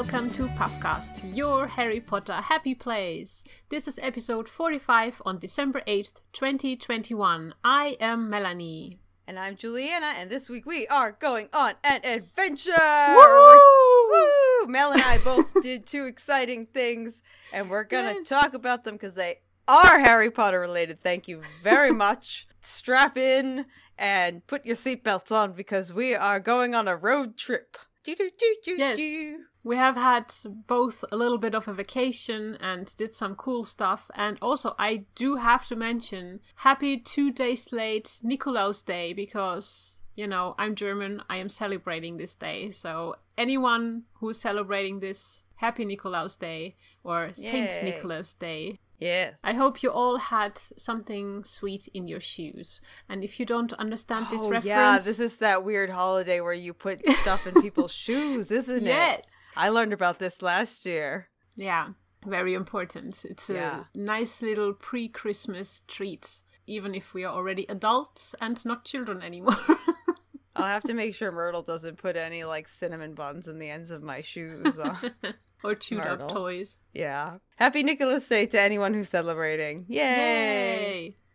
Welcome to Puffcast, your Harry Potter happy place. This is episode 45 on December 8th, 2021. I am Melanie. And I'm Juliana, and this week we are going on an adventure! Woo! Woo! Mel and I both did two exciting things, and we're gonna Yes. talk about them because they are Harry Potter related. Thank you very much. Strap in and put your seatbelts on because we are going on a road trip. Do-do-do-do-do. Yes. We have had both a little bit of a vacation and did some cool stuff. And also, I do have to mention happy two days late Nikolaus Day because, you know, I'm German. I am celebrating this day. So, anyone who's celebrating this, happy Nikolaus Day or Saint Yay. Nicholas Day. Yes. I hope you all had something sweet in your shoes. And if you don't understand this oh, reference, yeah, this is that weird holiday where you put stuff in people's shoes, isn't it? yes. I learned about this last year. Yeah, very important. It's a Yeah. nice little pre Christmas treat, even if we are already adults and not children anymore. I'll have to make sure Myrtle doesn't put any like cinnamon buns in the ends of my shoes. Uh, or chewed up toys. yeah. Happy Nicholas Day to anyone who's celebrating. Yay!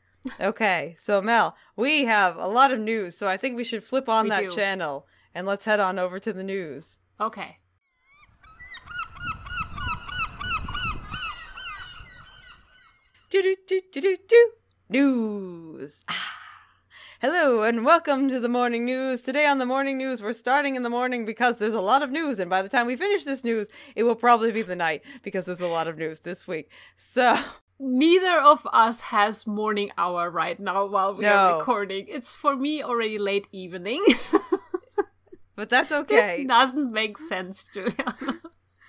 Okay, so Mel, we have a lot of news, so I think we should flip on We that do. channel and let's head on over to the news. Okay. Do do do do do do. News. Ah. Hello and welcome to the morning news. Today on the morning news, we're starting in the morning because there's a lot of news, and by the time we finish this news, it will probably be the night because there's a lot of news this week. So, Neither of us has morning hour right now while we No. are recording. It's for me already late evening. but that's okay. this doesn't make sense, Juliana.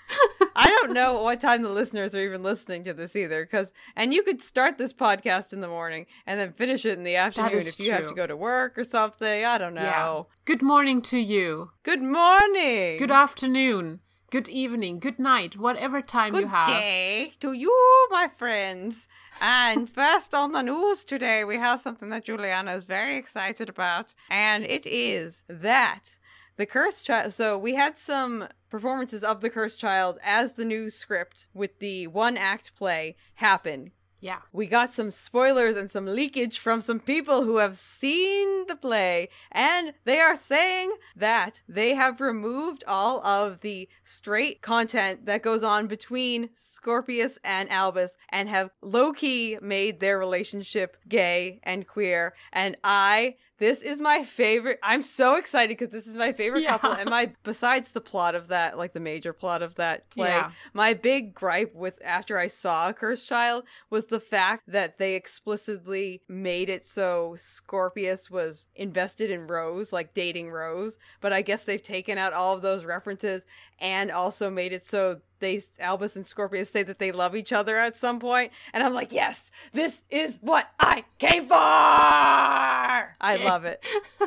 I don't know what time the listeners are even listening to this either, because and you could start this podcast in the morning and then finish it in the afternoon if you have to go to work or something. I don't know. Yeah. Good morning to you. Good morning. Good afternoon. Good evening. Good night. Whatever time Good you have. day to you, my friends. And first on the news today, we have something that Juliana is very excited about, and it is that the Cursed Child. So we had some performances of the Cursed Child as the new script with the one act play happen. Yeah. We got some spoilers and some leakage from some people who have seen the play, and they are saying that they have removed all of the straight content that goes on between Scorpius and Albus and have low key made their relationship gay and queer. And I. This is my favorite. I'm so excited because this is my favorite Yeah. couple. And my, besides the plot of that, like the major plot of that play, Yeah. my big gripe with after I saw Cursed Child was the fact that they explicitly made it so Scorpius was invested in Rose, like dating Rose. But I guess they've taken out all of those references and also made it so they Albus and Scorpius say that they love each other at some. And I'm like, yes, this is what I came for. I love it.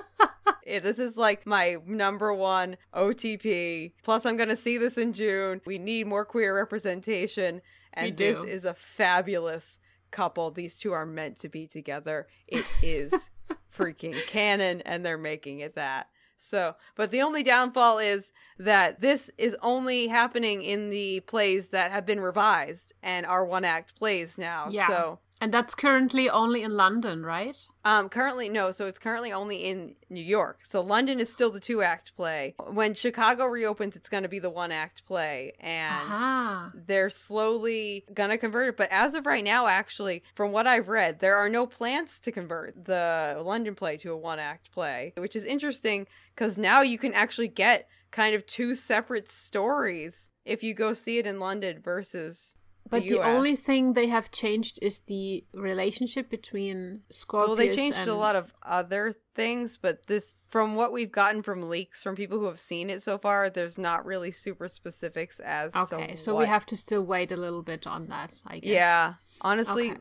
Yeah, this is like my number one OTP. Plus, I'm going to see this in June. We need more queer representation. And this is a fabulous couple. These two are meant to be together. It is freaking canon, and they're making it that. So, but the only downfall is that this is only happening in the plays that have been revised and are one act plays now. Yeah. So, And that's currently only in London, right? um, currently, no. So it's currently only in New York. So London is still the two act play. When Chicago reopens, it's going to be the one act play, and Aha. they're slowly gonna convert it. But as of right now, actually, from what I've read, there are no plans to convert the London play to a one act play, which is interesting because now you can actually get kind of two separate stories if you go see it in London versus. But the, US. only thing they have changed is the relationship between Scorpius Well, they changed and... a lot of other things, but this, from what we've gotten from leaks from people who have seen it so far, there's not really super specifics as Okay, so we have to still wait a little bit on that, I guess. Yeah, honestly, Okay.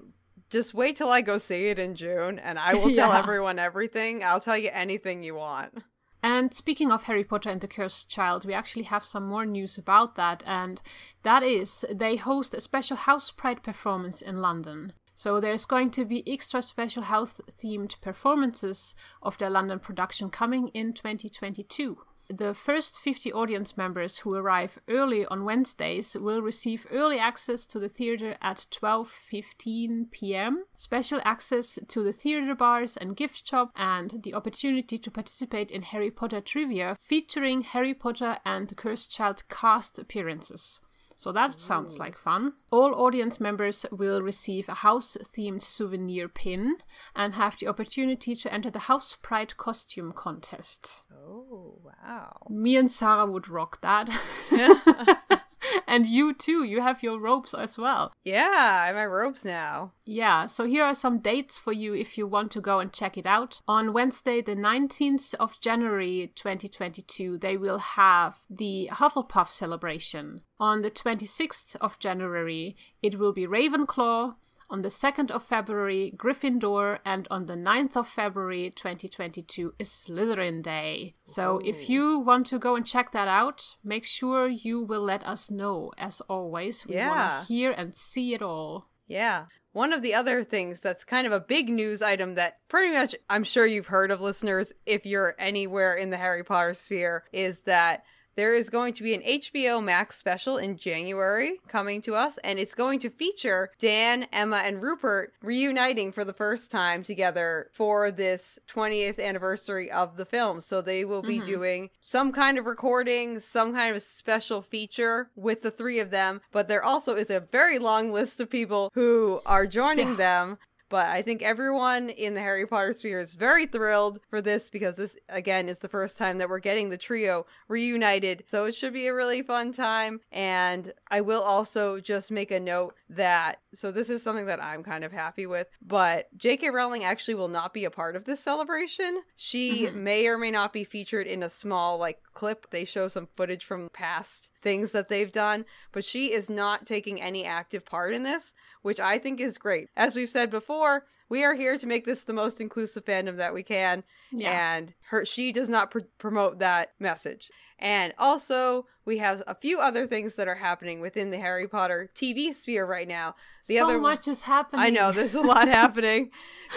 just wait till I go see it in June, and I will tell Yeah. everyone everything. I'll tell you anything you want. And speaking of Harry Potter and the Cursed Child, we actually have some more news about that, and that is they host a special House Pride performance in London. So there's going to be extra special house themed performances of their London production coming in 2022. The first 50 audience members who arrive early on Wednesdays will receive early access to the theater at 12:15 p.m., special access to the theater bars and gift shop, and the opportunity to participate in Harry Potter trivia featuring Harry Potter and the Cursed Child cast appearances. So that sounds oh. like fun. All audience members will receive a house themed souvenir pin and have the opportunity to enter the House Pride costume contest. Oh, wow. Me and Sarah would rock that. and you too, you have your robes as well. Yeah, I have my robes now. Yeah, so here are some dates for you if you want to go and check it out. On Wednesday, the 19th of January 2022, they will have the Hufflepuff celebration. On the 26th of January, it will be Ravenclaw. On the 2nd of February, Gryffindor, and on the 9th of February 2022 is Slytherin Day. So if you want to go and check that out, make sure you will let us know. As always, we Yeah. want to hear and see it all. Yeah. One of the other things that's kind of a big news item that pretty much I'm sure you've heard of listeners if you're anywhere in the Harry Potter sphere is that there is going to be an HBO Max special in January coming to us, and it's going to feature Dan, Emma, and Rupert reuniting for the first time together for this 20th anniversary of the film. So they will be mm-hmm. doing some kind of recording, some kind of special feature with the three of them, but there also is a very long list of people who are joining Yeah. them. But I think everyone in the Harry Potter sphere is very thrilled for this because this, again, is the first time that we're getting the trio reunited. So it should be a really fun time. And I will also just make a note that, so this is something that I'm kind of happy with, but J.K. Rowling actually will not be a part of this celebration. She Mhm. may or may not be featured in a small, like, clip. They show some footage from past things that they've done, but she is not taking any active part in this, which I think is great. As we've said before, we are here to make this the most inclusive fandom that we can, Yeah. and her she does not pr- promote that message. And also, we have a few other things that are happening within the Harry Potter TV sphere right now. The so other much is happening. I know there's a lot happening.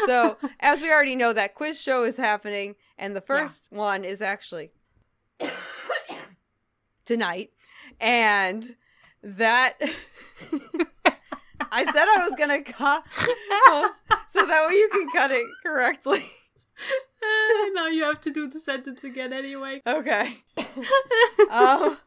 So, as we already know, that quiz show is happening, and the first one is actually tonight. And that I said I was gonna cut, so that way you can cut it correctly. now you have to do the sentence again anyway. Okay. um,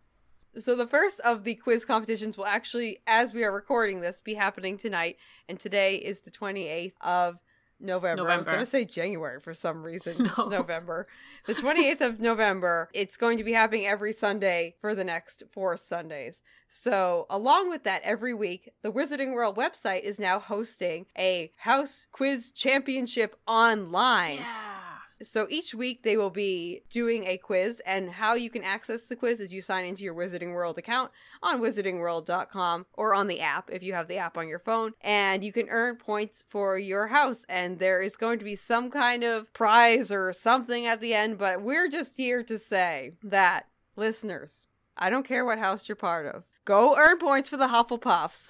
so the first of the quiz competitions will actually, as we are recording this, be happening tonight. And today is the 28th of November. I was going to say January for some reason. It's November. The 28th of November. It's going to be happening every Sunday for the next four Sundays. So, along with that, every week, the Wizarding World website is now hosting a house quiz championship online. Yeah. So each week they will be doing a quiz, and how you can access the quiz is you sign into your Wizarding World account on wizardingworld.com or on the app if you have the app on your phone, and you can earn points for your house. And there is going to be some kind of prize or something at the end, but we're just here to say that listeners, I don't care what house you're part of, go earn points for the Hufflepuffs.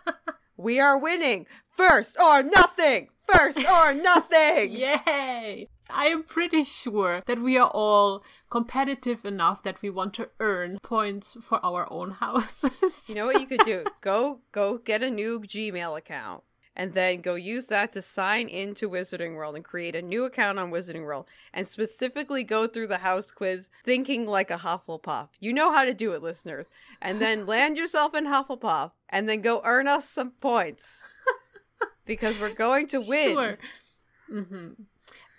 we are winning first or nothing. First or nothing. Yay! I am pretty sure that we are all competitive enough that we want to earn points for our own houses. You know what you could do? Go go get a new Gmail account and then go use that to sign into Wizarding World and create a new account on Wizarding World and specifically go through the house quiz thinking like a Hufflepuff. You know how to do it, listeners. And then land yourself in Hufflepuff and then go earn us some points. Because we're going to win. Sure. hmm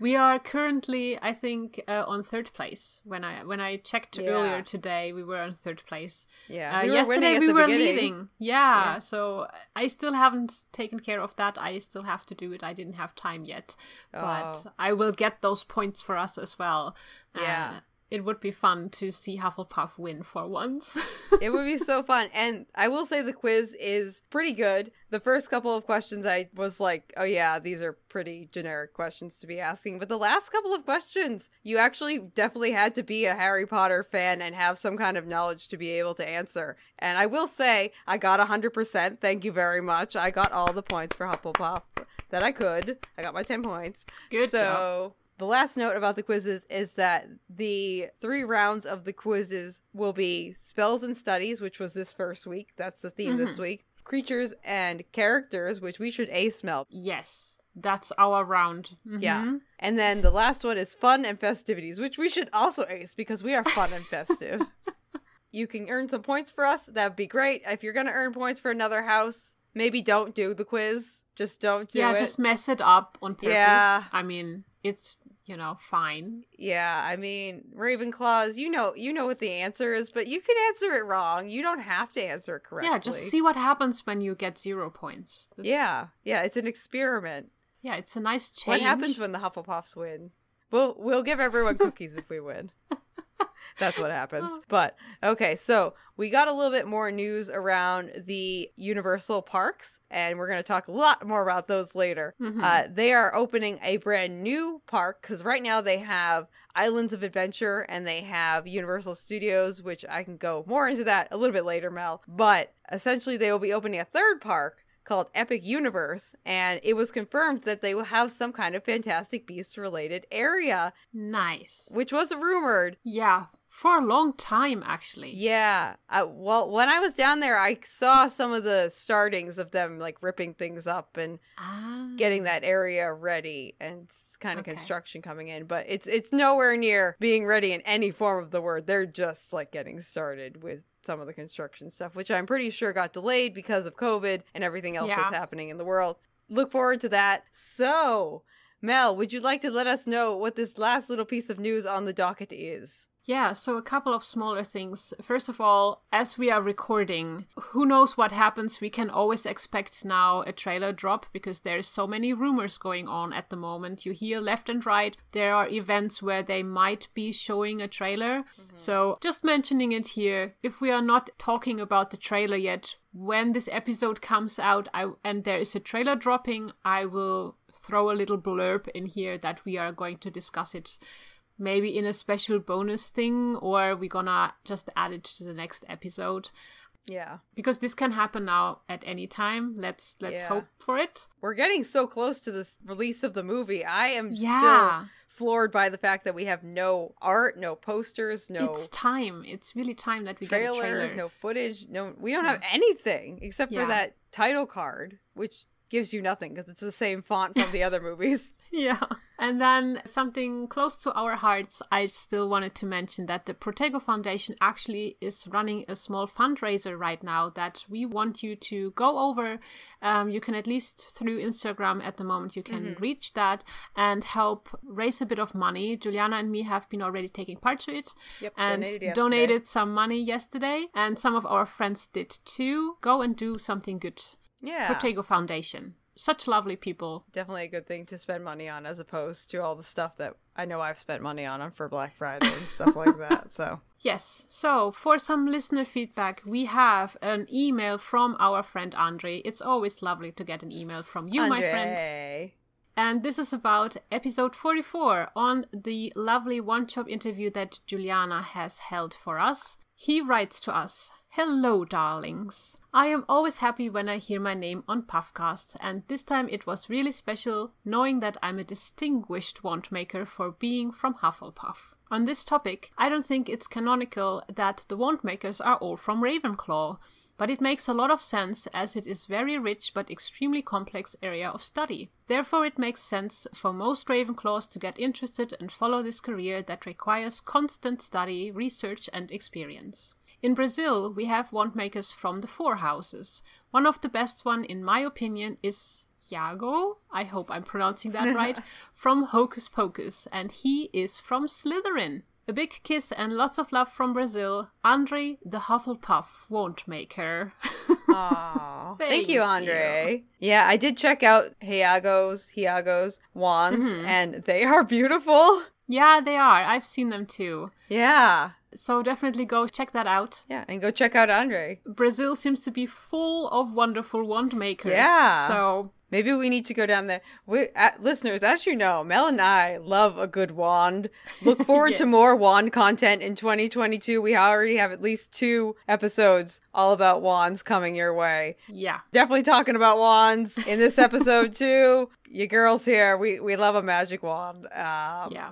We are currently, I think, uh, on third place. When I when I checked Yeah. earlier today, we were on third place. Yeah. Uh, we yesterday we were beginning. leading. Yeah, Yeah. so I still haven't taken care of that. I still have to do it. I didn't have time yet, but Oh. I will get those points for us as well. Yeah. Uh, it would be fun to see Hufflepuff win for once. it would be so fun. And I will say the quiz is pretty good. The first couple of questions, I was like, oh, yeah, these are pretty generic questions to be asking. But the last couple of questions, you actually definitely had to be a Harry Potter fan and have some kind of knowledge to be able to answer. And I will say, I got 100%. Thank you very much. I got all the points for Hufflepuff that I could. I got my 10 points. Good so, the last note about the quizzes is that the three rounds of the quizzes will be spells and studies, which was this first week. That's the theme this Mm-hmm. week. Creatures and characters, which we should ace melt. Yes, that's our round. Yeah. Mhm. And then the last one is fun and festivities, which we should also ace because we are fun and festive. you can earn some points for us. That'd be great. If you're going to earn points for another house, maybe don't do the quiz. Just don't do yeah, it. just mess it up on purpose. Yeah. I mean, it's you know fine. Yeah, I mean, Ravenclaws, you know you know what the answer is, but you can answer it wrong. You don't have to answer it correctly. Yeah, just see what happens when you get zero points. That's- Yeah, yeah, it's an experiment. yeah, it's a nice change. What happens when the Hufflepuffs win? We'll we'll give everyone cookies if we win. That's what happens. But okay, so we got a little bit more news around the Universal parks, and we're going to talk a lot more about those later. Mhm. Uh, they are opening a brand new park because right now they have Islands of Adventure and they have Universal Studios, which I can go more into that a little bit later, Mel. But essentially, they will be opening a third park called Epic Universe, and it was confirmed that they will have some kind of Fantastic Beasts related area, nice. which was rumored. Yeah, for a long time actually. Yeah. I, well, when I was down there, I saw some of the startings of them like ripping things up and Ah. getting that area ready and kind of Okay. construction coming in but it's it's nowhere near being ready in any form of the word they're just like getting started with some of the construction stuff which i'm pretty sure got delayed because of covid and everything else Yeah. that's happening in the world look forward to that so mel would you like to let us know what this last little piece of news on the docket is Yeah, so a couple of smaller things. First of all, as we are recording, who knows what happens? We can always expect now a trailer drop because there's so many rumors going on at the moment. You hear left and right. There are events where they might be showing a trailer. Mm-hmm. So just mentioning it here, if we are not talking about the trailer yet, when this episode comes out I, and there is a trailer dropping, I will throw a little blurb in here that we are going to discuss it maybe in a special bonus thing or we're gonna just add it to the next episode. Yeah. Because this can happen now at any time. Let's let's Yeah. hope for it. We're getting so close to the release of the movie. I am yeah. still floored by the fact that we have no art no posters no it's time. It's really time that we trailer, get a trailer no footage, no we don't have anything except Yeah. for that title card, which gives you nothing because it's the same font from the other movies. Yeah. And then something close to our hearts, I still wanted to mention that the Protego Foundation actually is running a small fundraiser right now that we want you to go over. Um, you can at least through Instagram at the moment, you can reach that and help raise a bit of money. Juliana and me have been already taking part to it Yep, and donated donated some money yesterday. And some of our friends did too. Go and do something good. Yeah, Protego Foundation. Such lovely people. definitely a good thing to spend money on as opposed to all the stuff that I know I've spent money on for Black Friday and stuff like that. So Yes, so for some listener feedback, we have an email from our friend Andre. It's always lovely to get an email from you, my friend. Andre. And this is about episode 44 on the lovely one shop interview that Juliana has held for us. He writes to us Hello, darlings. I am always happy when I hear my name on Puffcast, and this time it was really special knowing that I'm a distinguished wand maker for being from Hufflepuff. On this topic, I don't think it's canonical that the wand makers are all from Ravenclaw, but it makes a lot of sense as it is very rich but extremely complex area of study. Therefore it makes sense for most Ravenclaws to get interested and follow this career that requires constant study, research and experience. In Brazil, we have wand makers from the four houses. One of the best one in my opinion is Iago, I hope I'm pronouncing that right, from Hocus Pocus, and he is from Slytherin. A big kiss and lots of love from Brazil, Andre the Hufflepuff wand maker. Aw. Thank, Thank you, you. Andre. Yeah, I did check out Hiago's, Hiago's wands, Mhm. and they are beautiful. yeah, they are. I've seen them too. Yeah. So definitely go check that out. Yeah, and go check out Andre. Brazil seems to be full of wonderful wand makers. Yeah. So Maybe we need to go down there. We, uh, listeners, as you know, Mel and I love a good wand. Look forward to more wand content in 2022. We already have at least two episodes all about wands coming your way. yeah. Definitely talking about wands in this episode too. You girls here, we we love a magic wand. Um, Yeah.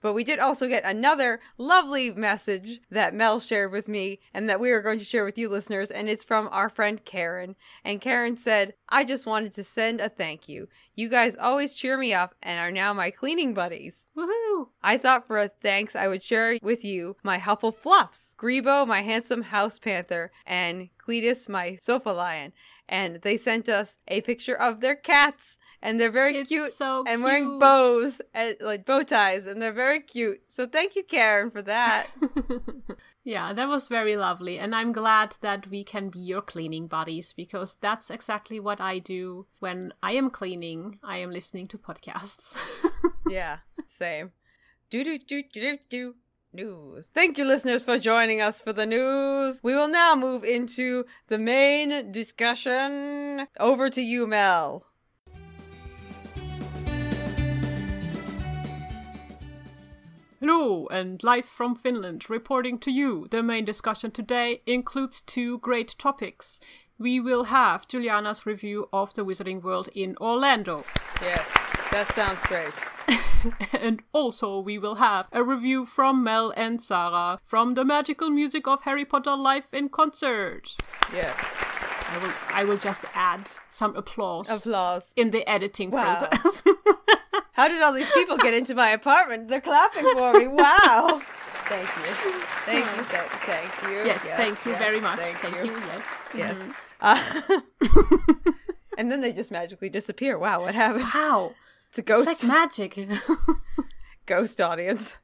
But we did also get another lovely message that Mel shared with me and that we are going to share with you listeners. And it's from our friend Karen. And Karen said, I just wanted to send a thank you. You guys always cheer me up and are now my cleaning buddies. Woohoo! I thought for a thanks I would share with you my Huffle Fluffs, Grebo, my handsome house panther, and Cletus, my sofa lion. And they sent us a picture of their cats. And they're very It's cute so and wearing bows and like bow ties and they're very cute so thank you karen for that yeah, that was very lovely. And I'm glad that we can be your cleaning buddies because that's exactly what I do when I am cleaning. I am listening to podcasts. yeah same do do do do do news thank you listeners for joining us for the news we will now move into the main discussion over to you mel Hello, and live from Finland, reporting to you. The main discussion today includes two great topics. We will have Juliana's review of the Wizarding World in Orlando, yes that sounds great and also we will have a review from Mel and Sarah from the magical music of Harry Potter live in concert. yes I will, I will just add some applause applause in the editing Wow. process. how did all these people get into my apartment they're clapping for me wow thank you thank you thank, thank you yes, thank you yes, very much. Thank, you. Yes. Yes. Mhm. Uh, and then they just magically disappear. Wow, what happened? Wow. It's a ghost It's like magic. ghost audience.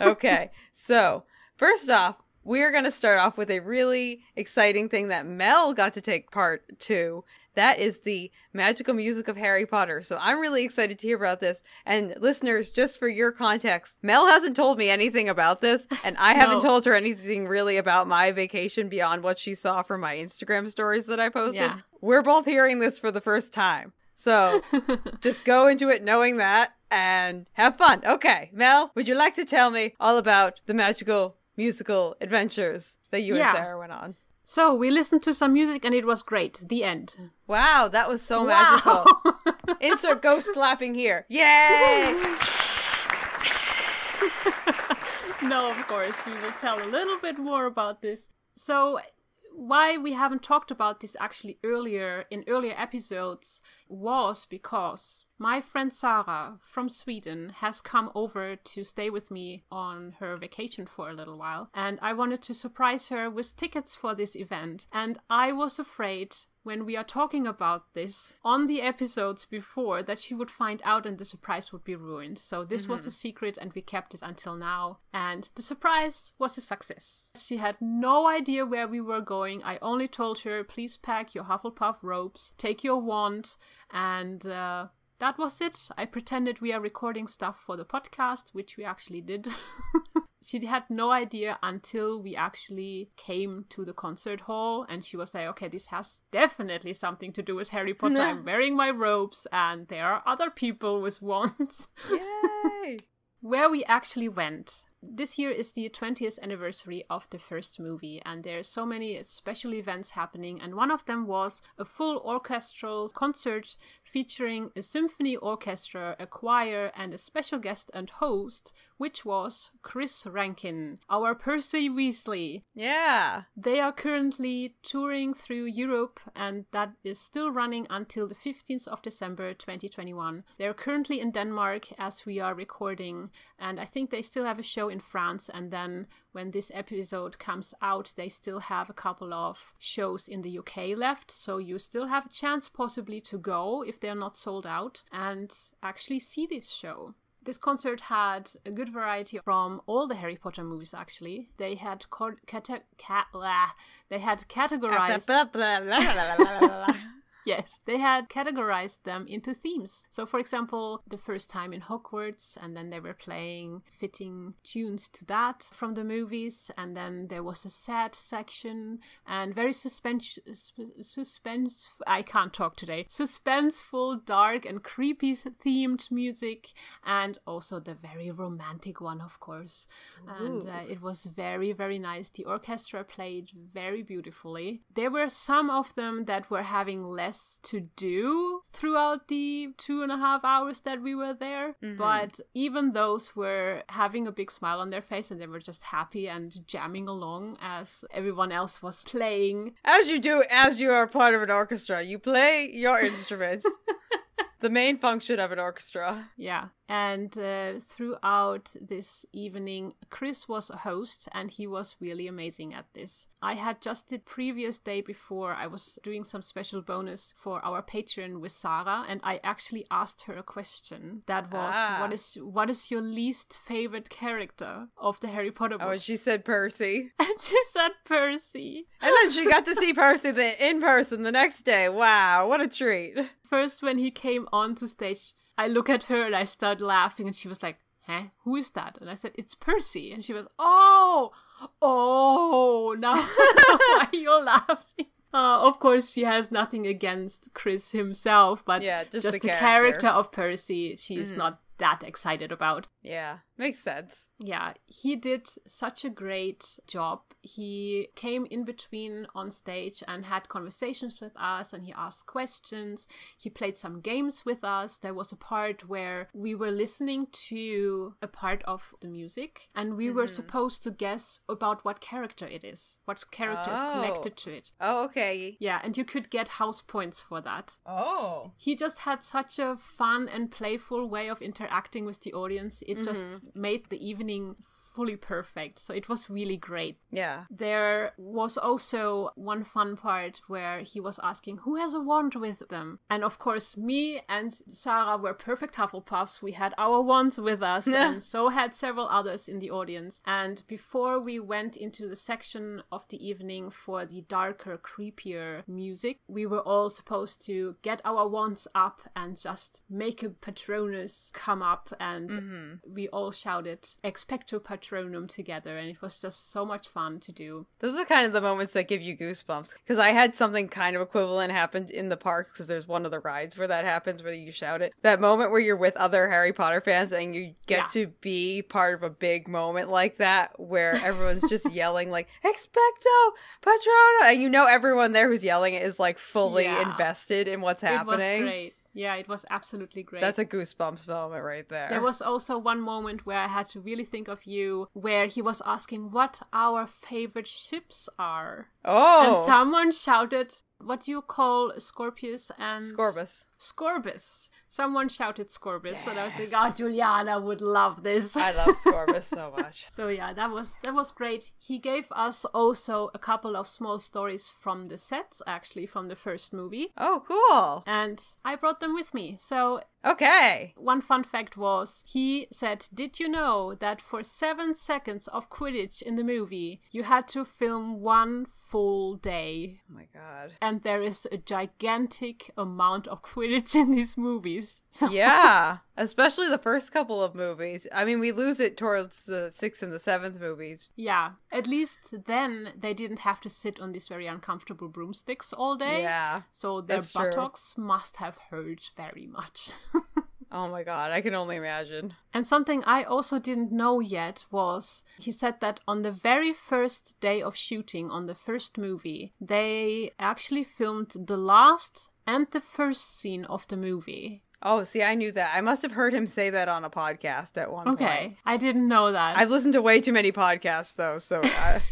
Okay. so, first off, we're going to start off with a really exciting thing that Mel got to take part to. That is the magical music of Harry Potter. So I'm really excited to hear about this. And listeners, just for your context, Mel hasn't told me anything about this, and I haven't told her anything really about my vacation beyond what she saw from my Instagram stories that I posted. Yeah. We're both hearing this for the first time. So just go into it knowing that and have fun. Okay, Mel, would you like to tell me all about the magical musical adventures that you Yeah. and Sarah went on? so we listened to some music and it was great. The end. Wow, that was so Wow. magical. Insert ghost clapping here. Yay! no, of course, we will tell a little bit more about this. So, why we haven't talked about this actually earlier in earlier episodes was because my friend Sarah from Sweden has come over to stay with me on her vacation for a little while, and I wanted to surprise her with tickets for this event. And I was afraid when we are talking about this on the episodes before that she would find out and the surprise would be ruined. So this was mm-hmm. a secret and we kept it until now. And the surprise was a success. She had no idea where we were going. I only told her, please pack your Hufflepuff robes, take your wand, and uh, that was it. I pretended we are recording stuff for the podcast, which we actually did. she had no idea until we actually came to the concert hall and she was like okay this has definitely something to do with harry potter No. i'm wearing my robes and there are other people with wands Yay! where we actually went this year is the 20th anniversary of the first movie and there are so many special events happening and one of them was a full orchestral concert featuring a symphony orchestra a choir and a special guest and host which was chris rankin our percy weasley Yeah. they are currently touring through Europe and that is still running until the 15th of December 2021. They're currently in Denmark as we are recording and I think they still have a show in France and then when this episode comes out they still have a couple of shows in the UK left so you still have a chance possibly to go if they're not sold out and actually see this show. This concert had a good variety from all the Harry Potter movies. Actually, they had co- cate- ca- blah. they had categorized. Yes, they had categorized them into themes. So, for example, the first time in Hogwarts, and then they were playing fitting tunes to that from the movies, and then there was a sad section and very suspense, suspense. I can't talk today. Suspenseful, dark, and creepy themed music, and also the very romantic one, of course. And uh, it was very, very nice. The orchestra played very beautifully. There were some of them that were having less to do throughout the two and a half hours that we were there. Mm-hmm. But even those were having a big smile on their face and they were just happy and jamming along as everyone else was playing. As you do, as you are part of an orchestra, you play your instrument. the main function of an orchestra. Yeah. And uh, throughout this evening, Chris was a host and he was really amazing at this. I had just the previous day before, I was doing some special bonus for our patron with Sarah, and I actually asked her a question that was, ah. "What is what is your least favorite character of the Harry Potter books?" Oh, and she said Percy. And she said Percy. And then she got to see Percy the, in person the next day. Wow, what a treat. First, when he came onto stage, I look at her and I start laughing, and she was like, huh? Who is that? And I said, it's Percy. And she was, oh, oh, now why you're laughing? Uh, of course, she has nothing against Chris himself, but yeah, just, just the, the character. character. of Percy, she's mm. not that excited about. Yeah, makes sense. Yeah, he did such a great job. He came in between on stage and had conversations with us and he asked questions. He played some games with us. There was a part where we were listening to a part of the music and we mm-hmm. were supposed to guess about what character it is, what character oh. is connected to it. Oh, okay. Yeah, and you could get house points for that. Oh. He just had such a fun and playful way of interacting with the audience. It mm-hmm. just made the evening fully perfect. So it was really great. Yeah. There was also one fun part where he was asking who has a wand with them. And of course, me and Sarah were perfect Hufflepuffs. We had our wands with us, and so had several others in the audience. And before we went into the section of the evening for the darker, creepier music, we were all supposed to get our wands up and just make a Patronus come up. And mm-hmm. we all shouted, Expecto Patronum together, and it was just so much fun to do. Those are kind of the moments that give you goosebumps. Because I had something kind of equivalent happen in the park, because there's one of the rides where that happens, where you shout it. That moment where you're with other Harry Potter fans and you get yeah. to be part of a big moment like that, where everyone's just yelling, like, Expecto Patronum! And you know everyone there who's yelling it is like fully yeah. invested in what's happening. It was great. Yeah, it was absolutely great. That's a goosebumps moment right there. There was also one moment where I had to really think of you, where he was asking what our favorite ships are. Oh! And someone shouted, what do you call Scorpius and Scorbus? Scorbus. Someone shouted Scorbus, yes. and I was like, "Oh, Juliana would love this." I love Scorbus so much. so yeah, that was that was great. He gave us also a couple of small stories from the sets, actually from the first movie. Oh, cool! And I brought them with me. So Okay. One fun fact was he said, Did you know that for seven seconds of Quidditch in the movie, you had to film one full day? Oh my god. And there is a gigantic amount of Quidditch in these movies. So yeah, especially the first couple of movies. I mean, we lose it towards the sixth and the seventh movies. Yeah, at least then they didn't have to sit on these very uncomfortable broomsticks all day. Yeah. So their buttocks true. must have hurt very much. Oh my god, I can only imagine. And something I also didn't know yet was he said that on the very first day of shooting on the first movie, they actually filmed the last and the first scene of the movie. Oh, see, I knew that. I must have heard him say that on a podcast at one okay. point. Okay, I didn't know that. I've listened to way too many podcasts, though, so. I...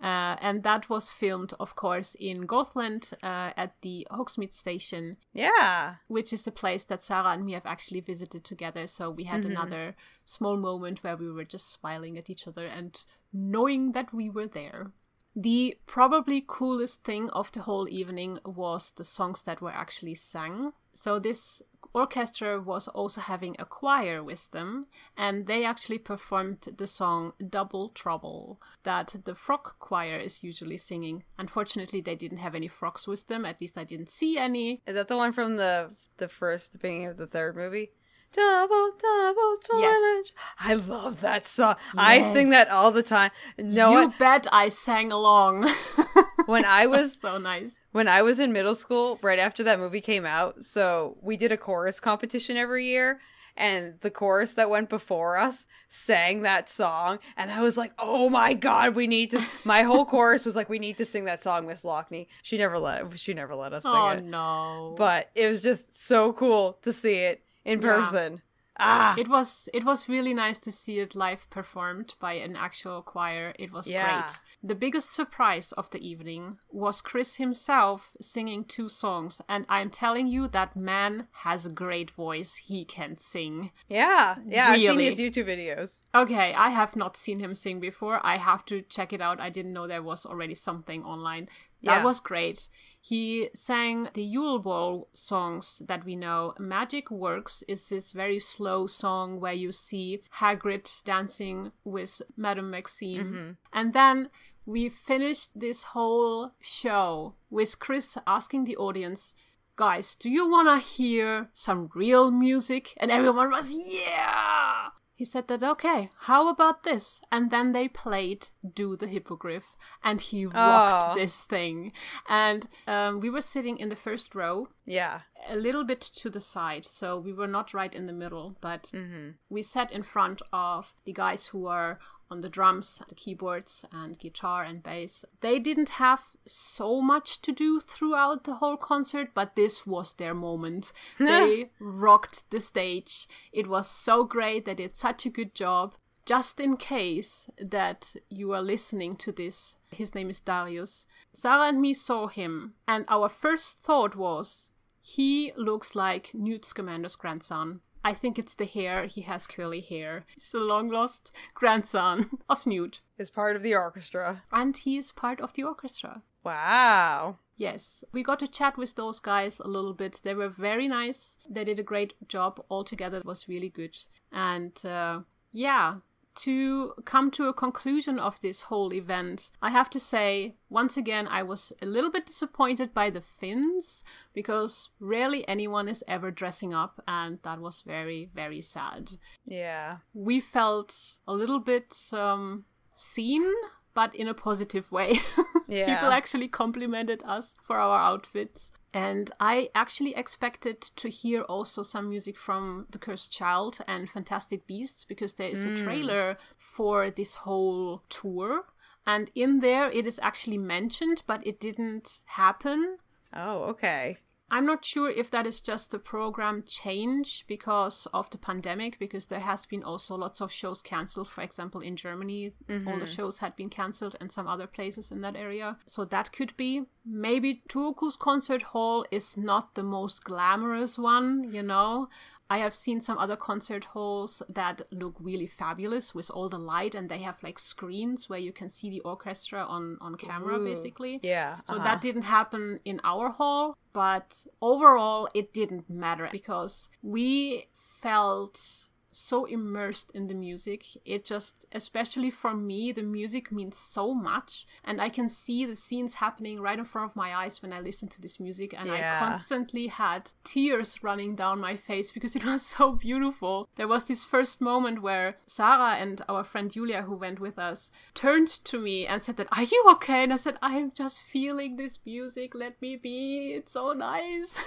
Uh, and that was filmed, of course, in Goathland uh, at the Hogsmeade station. Yeah. Which is a place that Sarah and me have actually visited together. So we had mm-hmm. another small moment where we were just smiling at each other and knowing that we were there. The probably coolest thing of the whole evening was the songs that were actually sung. So this orchestra was also having a choir with them, and they actually performed the song Double Trouble that the frog choir is usually singing. Unfortunately, they didn't have any frogs with them, at least I didn't see any. Is that the one from the the first the beginning of the third movie? Double, double challenge. Yes. I love that song. I sing that all the time. No, you one- bet I sang along. when I was so nice. when I was in middle school, right after that movie came out, so we did a chorus competition every year. And the chorus that went before us sang that song, and I was like, "Oh my god, we need to!" My whole chorus was like, "We need to sing that song, Miss Lockney." She never let she never let us sing Oh it, no. but it was just so cool to see it in Yeah. person. Ah, it was it was really nice to see it live performed by an actual choir. It was Yeah. great. The biggest surprise of the evening was Chris himself singing two songs, and I'm telling you that man has a great voice. He can sing. yeah, yeah. I've seen his YouTube videos. Okay, I have not seen him sing before. I have to check it out. I didn't know there was already something online. That Yeah. was great. He sang the Yule Ball songs that we know. Magic Works is this very slow song where you see Hagrid dancing with Madame Maxime. Mm-hmm. And then we finished this whole show with Chris asking the audience, guys, do you want to hear some real music? And everyone was, yeah! He said that, okay, how about this? And then they played Do the Hippogriff, and he rocked Aw. this thing. And um, we were sitting in the first row, Yeah, a little bit to the side, so we were not right in the middle, but Mm-hmm. we sat in front of the guys who are on the drums, the keyboards, and guitar and bass. They didn't have so much to do throughout the whole concert, but this was their moment. they rocked the stage. It was so great. They did such a good job. Just in case that you are listening to this, his name is Darius. Sarah and me saw him, and our first thought was, he looks like Newt Scamander's grandson. I think it's the hair. He has curly hair. He's the long lost grandson of Newt. is part of the orchestra. And he is part of the orchestra. Wow. Yes, we got to chat with those guys a little bit. They were very nice. They did a great job altogether. It was really good. And uh, yeah, to come to a conclusion of this whole event, I have to say, once again, I was a little bit disappointed by the Finns because rarely anyone is ever dressing up, and that was very, very sad. Yeah. We felt a little bit um, seen, but in a positive way. Yeah. People actually complimented us for our outfits. And I actually expected to hear also some music from The Cursed Child and Fantastic Beasts because there is a hmm. trailer for this whole tour. And in there, it is actually mentioned, but it didn't happen. Oh, okay. I'm not sure if that is just a program change because of the pandemic, because there has been also lots of shows cancelled. For example, in Germany, all the mm-hmm. shows had been cancelled and some other places in that area. So that could be. Maybe Turku's concert hall is not the most glamorous one, you know? I have seen some other concert halls that look really fabulous with all the light and they have like screens where you can see the orchestra on, on camera Ooh, basically. Yeah. So uh-huh. that didn't happen in our hall, but overall it didn't matter because we felt so immersed in the music. It just, especially for me, the music means so much. And I can see the scenes happening right in front of my eyes when I listen to this music. And Yeah. I constantly had tears running down my face because it was so beautiful. There was this first moment where Sarah and our friend Julia, who went with us, turned to me and said that, Are you okay? And I said, I'm just feeling this music. Let me be. It's so nice.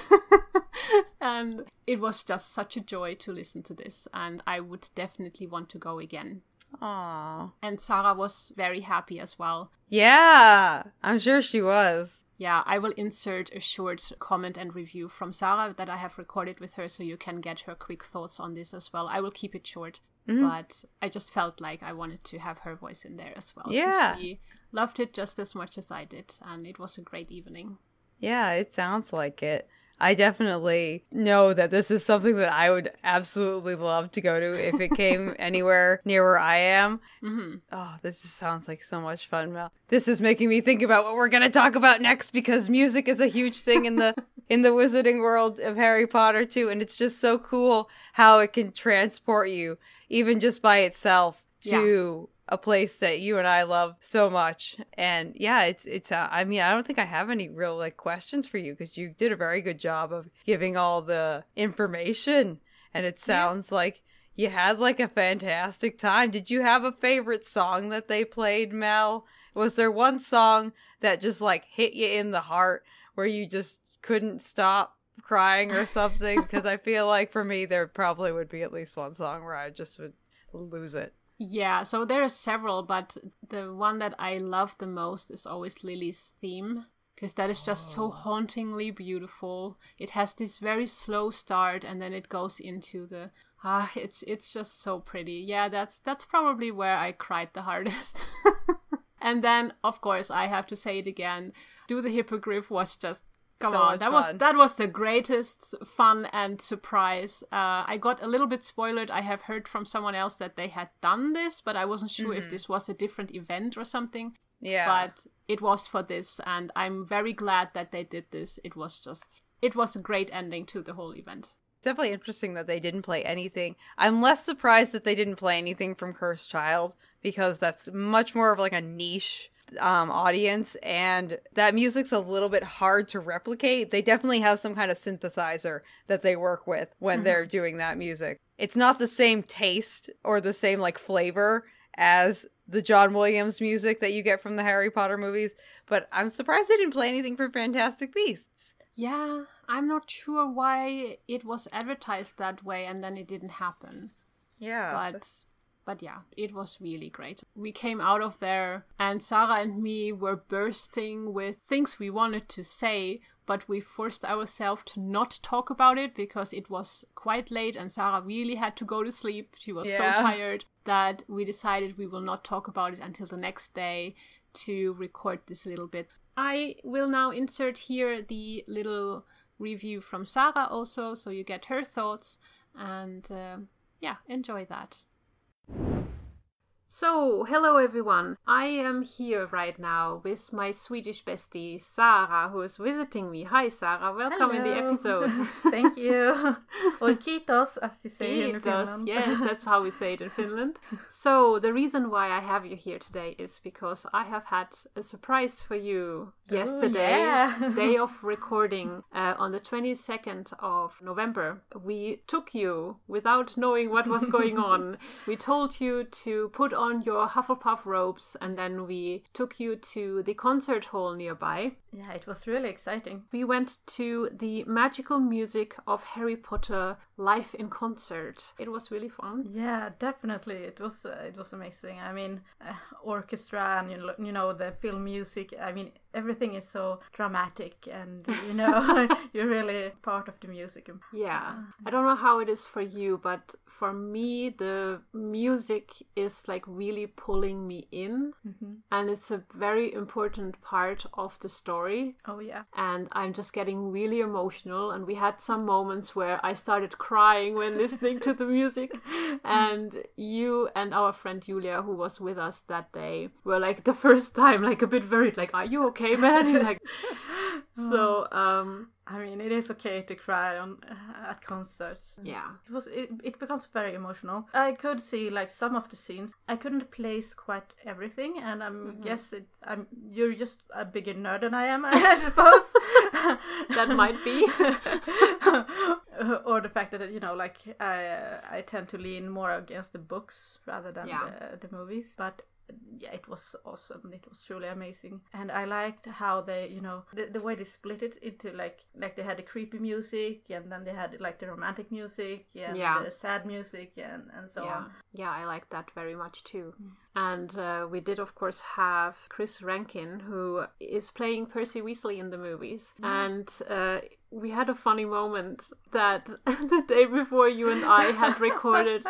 and it was just such a joy to listen to this. And I would definitely want to go again. Aw. And Sarah was very happy as well. Yeah. I'm sure she was. Yeah, I will insert a short comment and review from Sarah that I have recorded with her so you can get her quick thoughts on this as well. I will keep it short, Mm-hmm. but I just felt like I wanted to have her voice in there as well. Yeah. She loved it just as much as I did, and it was a great evening. Yeah, it sounds like it. I definitely know that this is something that I would absolutely love to go to if it came anywhere near where I am. hmm Oh, this just sounds like so much fun, Mel. This is making me think about what we're going to talk about next because music is a huge thing in the in the wizarding world of Harry Potter too, and it's just so cool how it can transport you, even just by itself, to a place that you and I love so much. And yeah, it's it's. Uh, I mean, I don't think I have any real like questions for you because you did a very good job of giving all the information, and it sounds yeah. like you had like a fantastic time. Did you have a favorite song that they played, Mel? Was there one song that just like hit you in the heart where you just couldn't stop crying or something? Because I feel like for me, there probably would be at least one song where I just would lose it. Yeah, so there are several, but the one that I love the most is always Lily's theme because that is just oh. so hauntingly beautiful. It has this very slow start and then it goes into the ah it's it's just so pretty. Yeah, that's that's probably where I cried the hardest. and then of course I have to say it again. Do the Hippogriff was just Come so on, that fun. was that was the greatest fun and surprise. Uh, I got a little bit spoiled. I have heard from someone else that they had done this, but I wasn't sure mm-hmm. if this was a different event or something. Yeah, but it was for this, and I'm very glad that they did this. It was just, it was a great ending to the whole event. Definitely interesting that they didn't play anything. I'm less surprised that they didn't play anything from Cursed Child because that's much more of like a niche um, audience, and that music's a little bit hard to replicate. They definitely have some kind of synthesizer that they work with when mm-hmm. they're doing that music. It's not the same taste or the same like flavor as the John Williams music that you get from the Harry Potter movies, but I'm surprised they didn't play anything for Fantastic Beasts. Yeah, I'm not sure why it was advertised that way and then it didn't happen. Yeah. But but yeah, it was really great. We came out of there, and Sarah and me were bursting with things we wanted to say, but we forced ourselves to not talk about it because it was quite late and Sarah really had to go to sleep. She was yeah. so tired that we decided we will not talk about it until the next day to record this little bit. I will now insert here the little review from Sarah also, so you get her thoughts and uh, yeah, enjoy that you so, hello everyone. I am here right now with my Swedish bestie Sara, who is visiting me. Hi, Sara. Welcome hello. in the episode. Thank you. or kiitos, as you say kiitos. in Finland. yes, that's how we say it in Finland. So, the reason why I have you here today is because I have had a surprise for you yesterday, yeah. day of recording uh, on the 22nd of November. We took you without knowing what was going on. we told you to put on your Hufflepuff robes and then we took you to the concert hall nearby. Yeah, it was really exciting. We went to the magical music of Harry Potter live in concert. It was really fun. Yeah, definitely. It was uh, it was amazing. I mean, uh, orchestra and you know, you know the film music. I mean, everything is so dramatic and you know you're really part of the music yeah i don't know how it is for you but for me the music is like really pulling me in mm-hmm. and it's a very important part of the story oh yeah. And i'm just getting really emotional. And we had some moments where i started crying when listening to the music. And you and our friend julia who was with us that day were like the first time like a bit worried like are you okay okay, man. like, so um, I mean, it is okay to cry on uh, at concerts. Yeah, it was. It, it becomes very emotional. I could see like some of the scenes. I couldn't place quite everything, and I mm-hmm. guess it. I'm. You're just a bigger nerd than I am, I suppose. that might be. or the fact that you know, like I, I tend to lean more against the books rather than yeah. the, the movies. But yeah, it was awesome. It was truly amazing, and I liked how they, you know, the, the way they split it into like like they had the creepy music, and then they had like the romantic music, and yeah. the sad music, and and so yeah. on. Yeah, I like that very much too. Mm. And uh, we did, of course, have Chris Rankin, who is playing Percy Weasley in the movies, mm. and. Uh, we had a funny moment that the day before you and I had recorded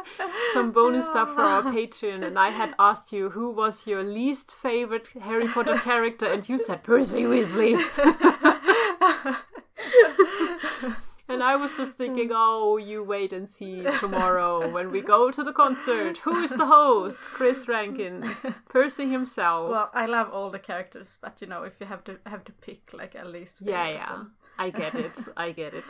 some bonus stuff for our Patreon, and I had asked you who was your least favorite Harry Potter character, and you said Percy Weasley. and I was just thinking, mm. oh, you wait and see tomorrow when we go to the concert. Who is the host? Chris Rankin, Percy himself. Well, I love all the characters, but you know, if you have to have to pick like at least. Yeah, yeah. I get it. I get it.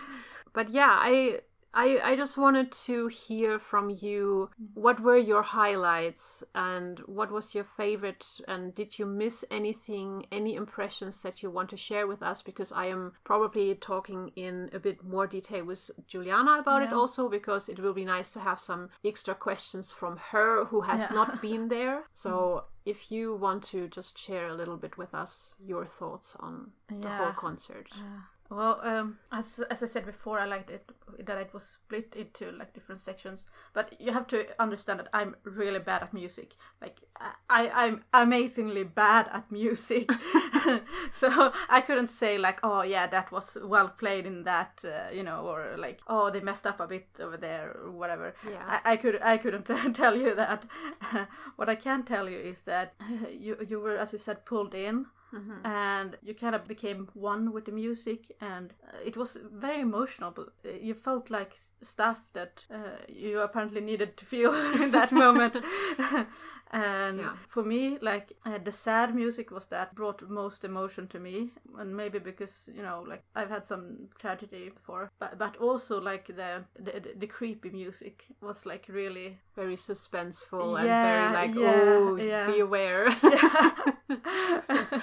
But yeah, I I, I just wanted to hear from you what were your highlights and what was your favorite and did you miss anything any impressions that you want to share with us because I am probably talking in a bit more detail with Juliana about yeah. it also because it will be nice to have some extra questions from her who has yeah. not been there so if you want to just share a little bit with us your thoughts on yeah. the whole concert uh, well, um, as as I said before, I liked it that it was split into like different sections. But you have to understand that I'm really bad at music. Like I I'm amazingly bad at music, so I couldn't say like, oh yeah, that was well played in that, uh, you know, or like, oh they messed up a bit over there or whatever. Yeah. I, I could I couldn't tell you that. what I can tell you is that you you were as you said pulled in Mm-hmm. and you kind of became one with the music and uh, it was very emotional but uh, you felt like stuff that uh, you apparently needed to feel in that moment and yeah. for me like uh, the sad music was that brought most emotion to me and maybe because you know like i've had some tragedy before but but also like the the, the creepy music was like really very suspenseful yeah, and very like yeah, oh yeah. be aware yeah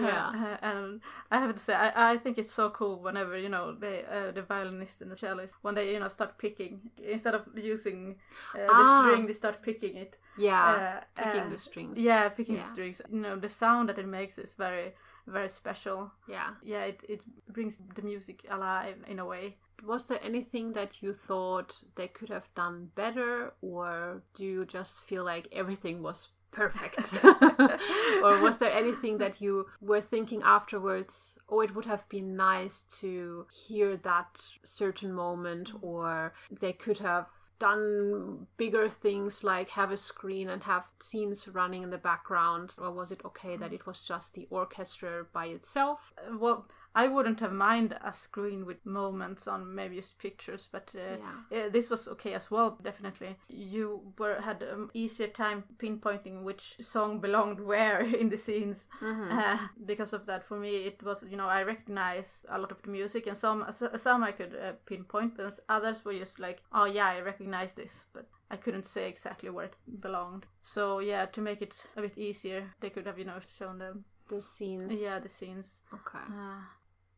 yeah and i have to say I, I think it's so cool whenever you know they uh, the violinist and the cellist when they you know start picking instead of using uh, the ah. string they start picking it yeah uh, picking the strings. yeah picking yeah. the strings. You know the sound that it makes is very very special. Yeah. Yeah it, it brings the music alive in a way. Was there anything that you thought they could have done better or do you just feel like everything was perfect? Or was there anything that you were thinking afterwards oh it would have been nice to hear that certain moment or they could have done bigger things like have a screen and have scenes running in the background. Or was it okay that mm. it was just the orchestra by itself? Uh, well I wouldn't have mind a screen with moments on maybe just pictures, but uh, yeah. this was okay as well. Definitely, you were had um, easier time pinpointing which song belonged where in the scenes. Mm-hmm. Uh, because of that, for me, it was you know I recognize a lot of the music, and some some I could uh, pinpoint, but others were just like, oh yeah, I recognize this, but I couldn't say exactly where it belonged. So yeah, to make it a bit easier, they could have you know shown them the scenes. Yeah, the scenes. Okay.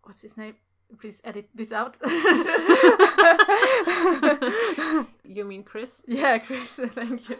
What's his name? Please edit this out. you mean Chris? Yeah, Chris. Thank you.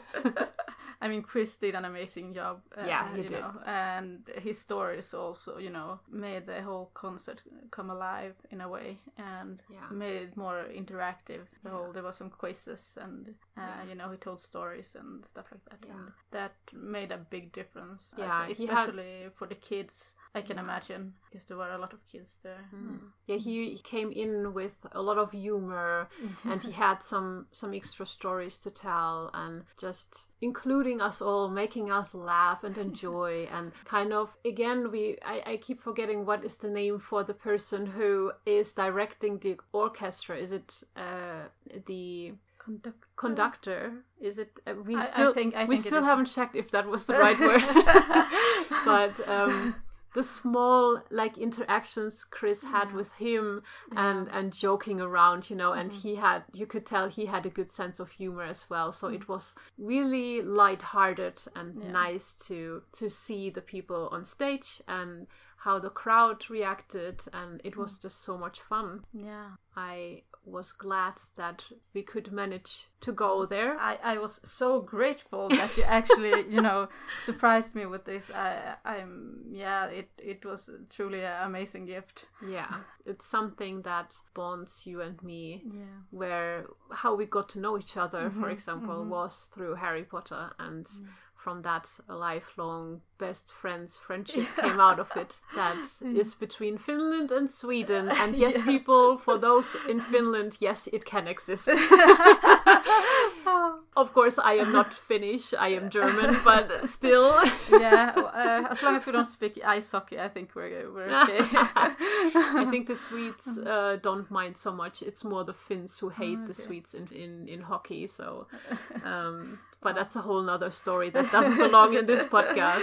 I mean, Chris did an amazing job. Uh, yeah, he did. Know, and his stories also, you know, made the whole concert come alive in a way and yeah. made it more interactive. The yeah. whole there was some quizzes and uh, yeah. you know he told stories and stuff like that, and that made a big difference. Yeah, especially had... for the kids. I can imagine because there were a lot of kids there. Mm. Yeah, he came in with a lot of humor, and he had some some extra stories to tell, and just including us all, making us laugh and enjoy, and kind of again, we I, I keep forgetting what is the name for the person who is directing the orchestra. Is it uh, the Conductor. conductor is it uh, we I, still I think, I we still haven't checked if that was the right word but um the small like interactions Chris had with him yeah. and and joking around, you know, and mm-hmm. he had you could tell he had a good sense of humor as well. So mm-hmm. it was really light-hearted and yeah. nice to to see the people on stage and how the crowd reacted and it was mm. just so much fun. Yeah. I was glad that we could manage to go there. I, I was so grateful that you actually, you know, surprised me with this. I I'm yeah, it it was truly an amazing gift. Yeah. It's something that bonds you and me. Yeah. Where how we got to know each other, mm-hmm, for example, mm-hmm. was through Harry Potter and mm from that lifelong best friends friendship came out of it that mm. is between Finland and Sweden and yes yeah. people for those in Finland yes it can exist Of course, I am not Finnish. I am German, but still. yeah, uh, as long as we don't speak ice hockey, I think we're we're okay. I think the Swedes uh, don't mind so much. It's more the Finns who hate okay. the Swedes in, in in hockey. So, um, but that's a whole nother story that doesn't belong in this podcast.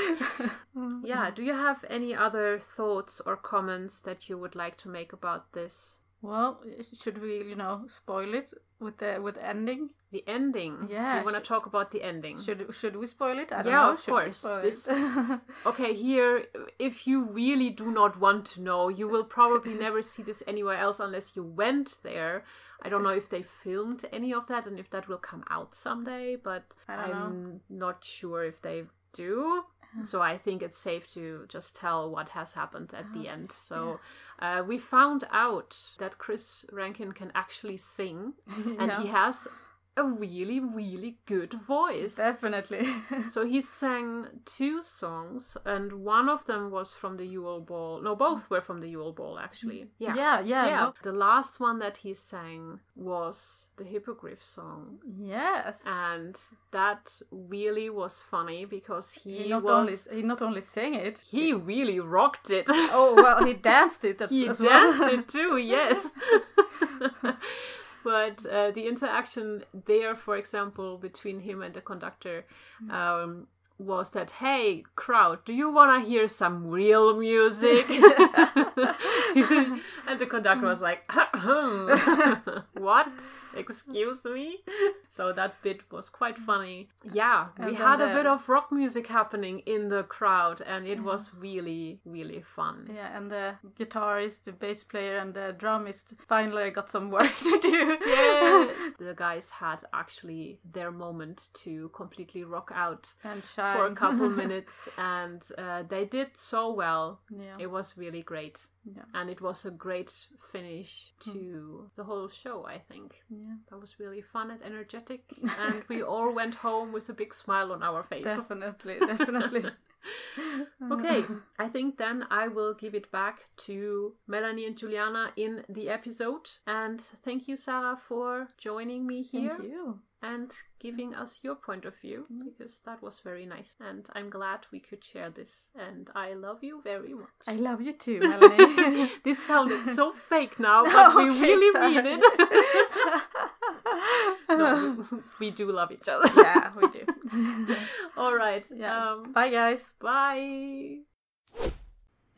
yeah. Do you have any other thoughts or comments that you would like to make about this? Well, should we, you know, spoil it with the with the ending? The ending. Yeah. We want to talk about the ending? Should should we spoil it? I don't yeah, know. of should course. This... okay, here, if you really do not want to know, you will probably never see this anywhere else unless you went there. I don't know if they filmed any of that and if that will come out someday, but I'm know. not sure if they do. So I think it's safe to just tell what has happened at the end. So yeah. uh, we found out that Chris Rankin can actually sing, and he has a really, really good voice. Definitely. so he sang two songs, and one of them was from the Yule Ball. No, both were from the Yule Ball, actually. Yeah, yeah, yeah. yeah. No. The last one that he sang was the Hippogriff song. Yes. And that really was funny because he, he not was. Only, he not only sang it, he really rocked it. oh, well, he danced it he as danced well. it too, yes but uh, the interaction there, for example, between him and the conductor, mm. um, was that hey crowd do you want to hear some real music and the conductor was like what? Excuse me? So that bit was quite funny. Yeah we had a bit of rock music happening in the crowd and it was really really fun. Yeah and the guitarist the bass player and the drummist finally got some work to do. Yes. The guys had actually their moment to completely rock out and shine for a couple minutes and uh, they did so well. Yeah. it was really great yeah. And it was a great finish hmm. to mm. the whole show, I think. Yeah. That was really fun and energetic. and we all went home with a big smile on our face. Definitely, definitely. okay, I think then I will give it back to Melanie and Juliana in the episode. And thank you, Sarah, for joining me here. Thank you and giving us your point of view because that was very nice and I'm glad we could share this and I love you very much. I love you too, Melanie. this sounded so fake now, but we really sorry. mean it. no, we, we, do love each other. yeah, we do. All right. Yeah. Um, bye, guys. Bye.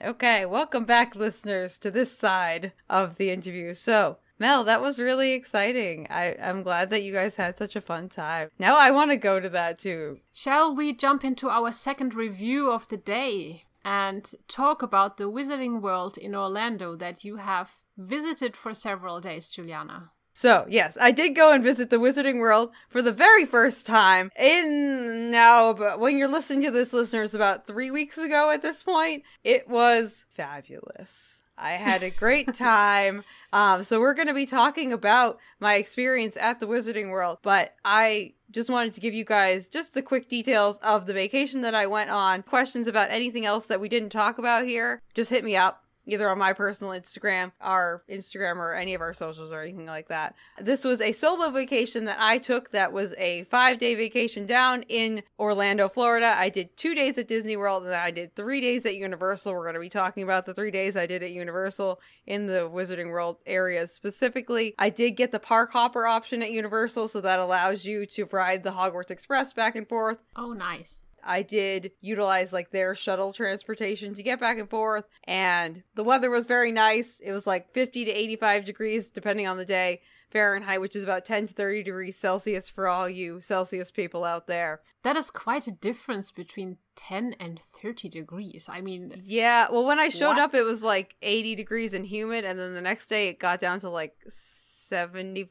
Okay, welcome back, listeners, to this side of the interview. So, Mel, that was really exciting. I, I'm glad that you guys had such a fun time. Now I want to go to that too. Shall we jump into our second review of the day and talk about the Wizarding World in Orlando that you have visited for several days, Juliana? So, yes, I did go and visit the Wizarding World for the very first time in now, but when you're listening to this, listeners, about three weeks ago at this point, it was fabulous. I had a great time. Um, so we're going to be talking about my experience at the Wizarding World, but I just wanted to give you guys just the quick details of the vacation that I went on. Questions about anything else that we didn't talk about here, just hit me up either on my personal Instagram, our Instagram, or any of our socials or anything like that. This was a solo vacation that I took that was a five day vacation down in Orlando, Florida. I did two days at Disney World and then I did three days at Universal. We're going to be talking about the three days I did at Universal in the Wizarding World area specifically. I did get the park hopper option at Universal, so that allows you to ride the Hogwarts Express back and forth. Oh, nice. I did utilize like their shuttle transportation to get back and forth, and the weather was very nice. It was like 50 to 85 degrees depending on the day. Fahrenheit, which is about 10 to 30 degrees Celsius for all you Celsius people out there. That is quite a difference between 10 and 30 degrees. I mean, yeah, well, when I showed what? up, it was like 80 degrees and humid, and then the next day it got down to like 75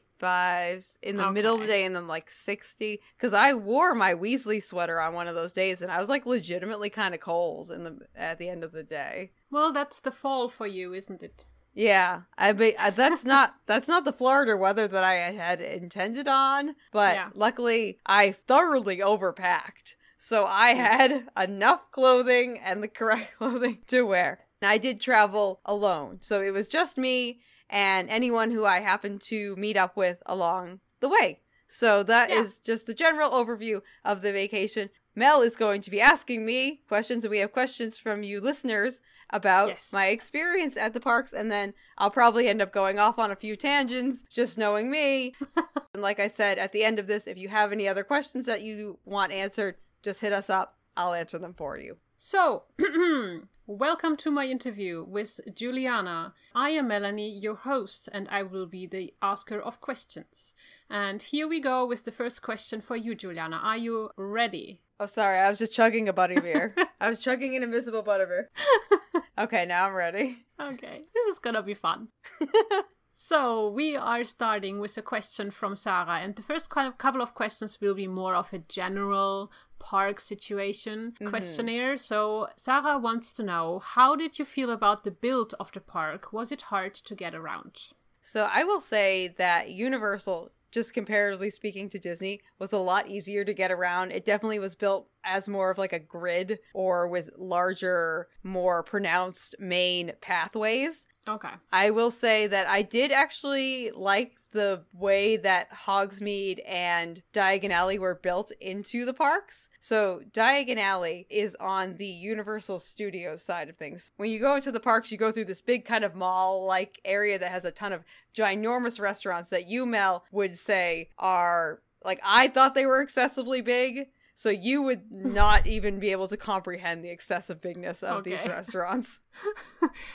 in the okay. middle of the day and then like 60 because i wore my weasley sweater on one of those days and i was like legitimately kind of cold in the at the end of the day well that's the fall for you isn't it yeah, I mean that's not that's not the Florida weather that I had intended on, but yeah. luckily I thoroughly overpacked. So I hmm. had enough clothing and the correct clothing to wear. And I did travel alone. So it was just me and anyone who I happened to meet up with along the way. So that Yeah. is just the general overview of the vacation. Mel is going to be asking me questions, and we have questions from you listeners about Yes. my experience at the parks, and then I'll probably end up going off on a few tangents, just knowing me. and like I said, at the end of this, if you have any other questions that you want answered, just hit us up. I'll answer them for you. So, welcome to my interview with Juliana. I am Melanie, your host, and I will be the asker of questions. And here we go with the first question for you, Juliana. Are you ready? Oh, sorry, I was just chugging a butterbeer. I was chugging an invisible butterbeer. Okay, now I'm ready. Okay, this is gonna be fun. So, we are starting with a question from Sarah, and the first couple of questions will be more of a general park situation mm-hmm. questionnaire. So, Sarah wants to know how did you feel about the build of the park? Was it hard to get around? So I will say that Universal, just comparatively speaking to Disney, was a lot easier to get around. It definitely was built as more of like a grid or with larger, more pronounced main pathways. Okay. I will say that I did actually like the way that Hogsmeade and Diagon Alley were built into the parks. So Diagon Alley is on the Universal Studios side of things. When you go into the parks, you go through this big kind of mall-like area that has a ton of ginormous restaurants that you, Mel, would say are like I thought they were excessively big. So you would not even be able to comprehend the excessive bigness of these restaurants.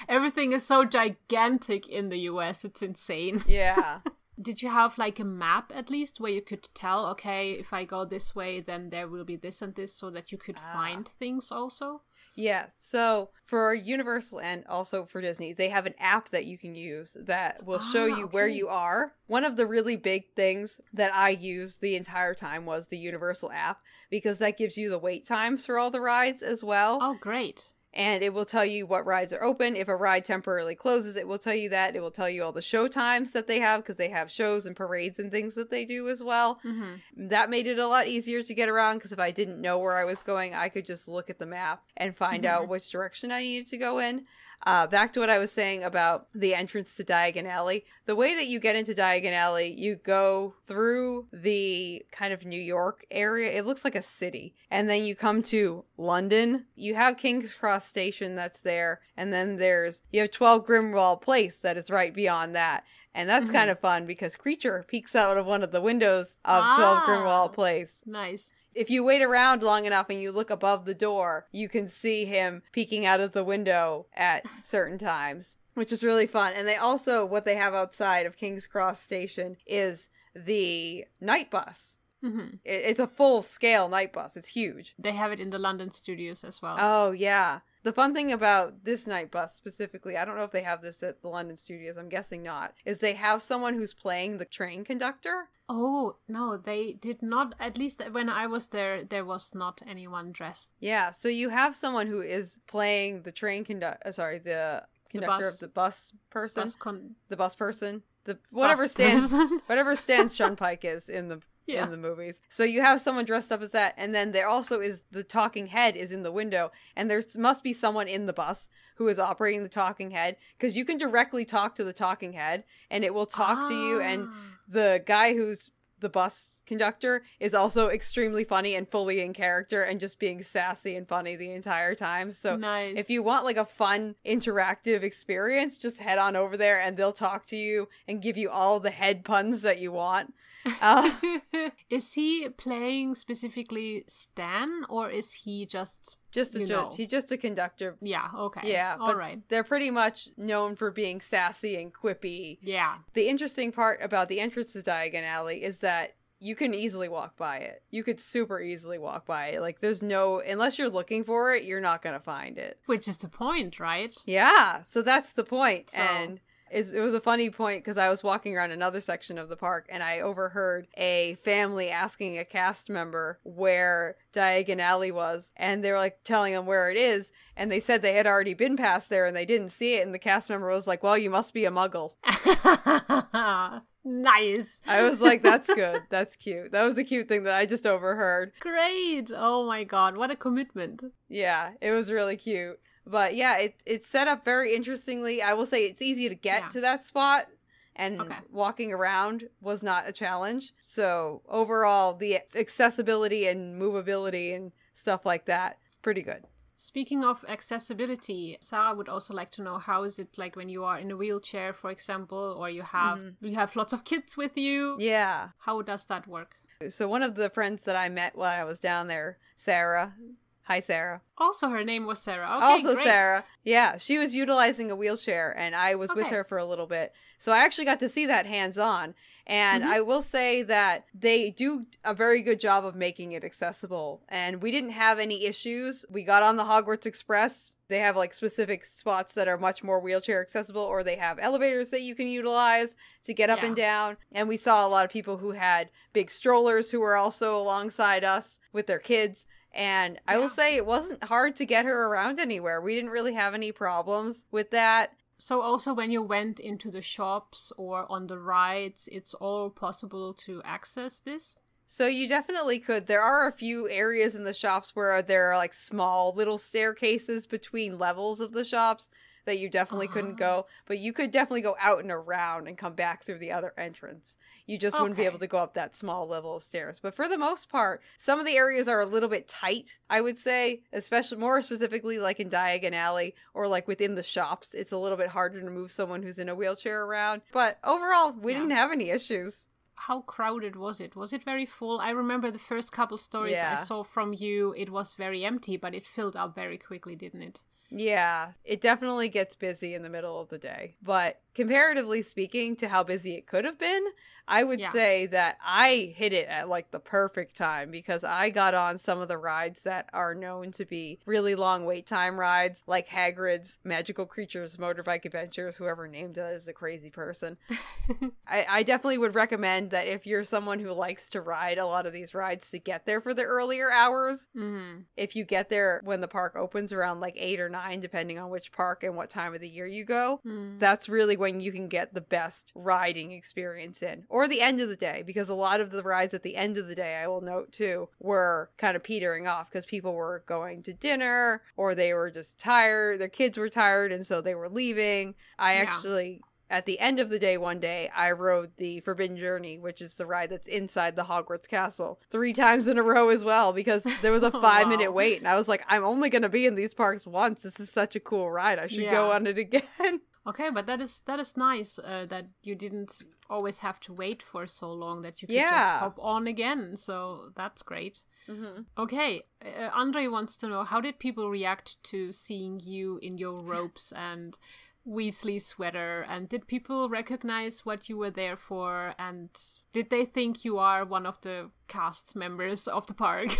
Everything is so gigantic in the US, it's insane. Yeah. Did you have like a map at least where you could tell, okay, if I go this way, then there will be this and this, so that you could Ah. find things also? Yeah, so for Universal and also for Disney, they have an app that you can use that will show Ah, you where you are. One of the really big things that I used the entire time was the Universal app because that gives you the wait times for all the rides as well. Oh, great. And it will tell you what rides are open. If a ride temporarily closes, it will tell you that. It will tell you all the show times that they have because they have shows and parades and things that they do as well hmm that made it a lot easier to get around because if I didn't know where I was going, I could just look at the map and find Mhm. out which direction I needed to go in. Uh, back to what I was saying about the entrance to Diagon Alley. The way that you get into Diagon Alley, you go through the kind of New York area. It looks like a city. And then you come to London. You have King's Cross Station that's there. And then there's, you have 12 Grimmauld Place that is right beyond that. And that's Mhm. kind of fun because Kreacher peeks out of one of the windows of 12 Ah. Grimmauld Place. Nice. If you wait around long enough and you look above the door, you can see him peeking out of the window at certain times, which is really fun. And they also, what they have outside of King's Cross Station is the Knight Bus. hmm It's a full scale Knight Bus, it's huge. They have it in the London studios as well. Oh, yeah. The fun thing about this Knight Bus specifically, I don't know if they have this at the London studios, I'm guessing not, is they have someone who's playing the train conductor. Oh, no, they did not. At least when I was there, there was not anyone dressed. Yeah, so you have someone who is playing the train conduct. Uh, sorry, the conductor bus- of the bus person, Bus con- the bus person, the whatever bus stands, person. whatever stands Shunpike is in the Yeah. in the movies. So you have someone dressed up as that, and then there also is the talking head is in the window, and there must be someone in the bus who is operating the talking head because you can directly talk to the talking head, and it will talk to you and Ah. the guy who's the bus conductor is also extremely funny and fully in character and just being sassy and funny the entire time. So nice. if you want like a fun interactive experience, just head on over there and they'll talk to you and give you all the head puns that you want. Uh, is he playing specifically Stan or is he just just a judge. know. He's just a conductor. yeah, okay. Yeah, All right. they're pretty much known for being sassy and quippy. Yeah. The interesting part about the entrance to Diagon Alley is that you can easily walk by it. You could super easily walk by it. Like there's no unless you're looking for it, you're not gonna find it. Which is the point, right? Yeah, so that's the point. So- And it was a funny point because I was walking around another section of the park and I overheard a family asking a cast member where Diagon Alley was, and they were like telling them where it is, and they said they had already been past there and they didn't see it, and the cast member was like, "Well, you must be a Muggle." nice. I was like, "That's good. That's cute. That was a cute thing that I just overheard." Great. Oh my god, what a commitment. Yeah, it was really cute. But yeah, it it's set up very interestingly. I will say it's easy to get Yeah. to that spot and Okay. walking around was not a challenge. So overall, the accessibility and movability and stuff like that, pretty good. Speaking of accessibility, Sarah would also like to know how is it like when you are in a wheelchair, for example, or you have mm-hmm. you have lots of kids with you. Yeah. How does that work? So one of the friends that I met while I was down there, Sarah. Hi, Sarah. Also, her name was Sarah. Okay, also, great. Sarah. Yeah, she was utilizing a wheelchair, and I was with her for a little bit. So I actually got to see that hands on. And Mhm. I will say that they do a very good job of making it accessible. And we didn't have any issues. We got on the Hogwarts Express. They have like specific spots that are much more wheelchair accessible, or they have elevators that you can utilize to get up Yeah. and down. And we saw a lot of people who had big strollers who were also alongside us with their kids. And I will say it wasn't hard to get her around anywhere. We didn't really have any problems with that. So, also when you went into the shops or on the rides, it's all possible to access this. So you definitely could. There are a few areas in the shops where there are like small little staircases between levels of the shops that you definitely couldn't Ah. go, but you could definitely go out and around and come back through the other entrance. You just wouldn't be able to go up that small level of stairs. But for the most part, some of the areas are a little bit tight, I would say, especially more specifically like in Diagon Alley or like within the shops. It's a little bit harder to move someone who's in a wheelchair around. But overall, we Yeah. didn't have any issues. How crowded was it? Was it very full? I remember the first couple stories Yeah. I saw from you, it was very empty, but it filled up very quickly, didn't it? Yeah, it definitely gets busy in the middle of the day. But comparatively speaking to how busy it could have been, I would Yeah. say that I hit it at like the perfect time because I got on some of the rides that are known to be really long wait time rides, like Hagrid's Magical Creatures Motorbike Adventures. Whoever named that is a crazy person. I, I definitely would recommend that if you're someone who likes to ride a lot of these rides to get there for the earlier hours hmm if you get there when the park opens around like eight or nine, depending on which park and what time of the year you go, Mm. that's really when you can get the best riding experience in. Or the end of the day, because a lot of the rides at the end of the day, I will note too, were kind of petering off because people were going to dinner or they were just tired. Their kids were tired and so they were leaving. I Yeah. actually. At the end of the day, one day, I rode the Forbidden Journey, which is the ride that's inside the Hogwarts Castle, three times in a row as well, because there was a Oh, five minute wait. And I was like, I'm only going to be in these parks once. This is such a cool ride. I should go on it again. Okay, but that is that is nice uh, that you didn't always have to wait for so long that you could Yeah. just hop on again. So that's great. mm-hmm. Okay, uh, Andre wants to know how did people react to seeing you in your robes and Weasley sweater? And did people recognize what you were there for? And did they think you are one of the cast members of the park?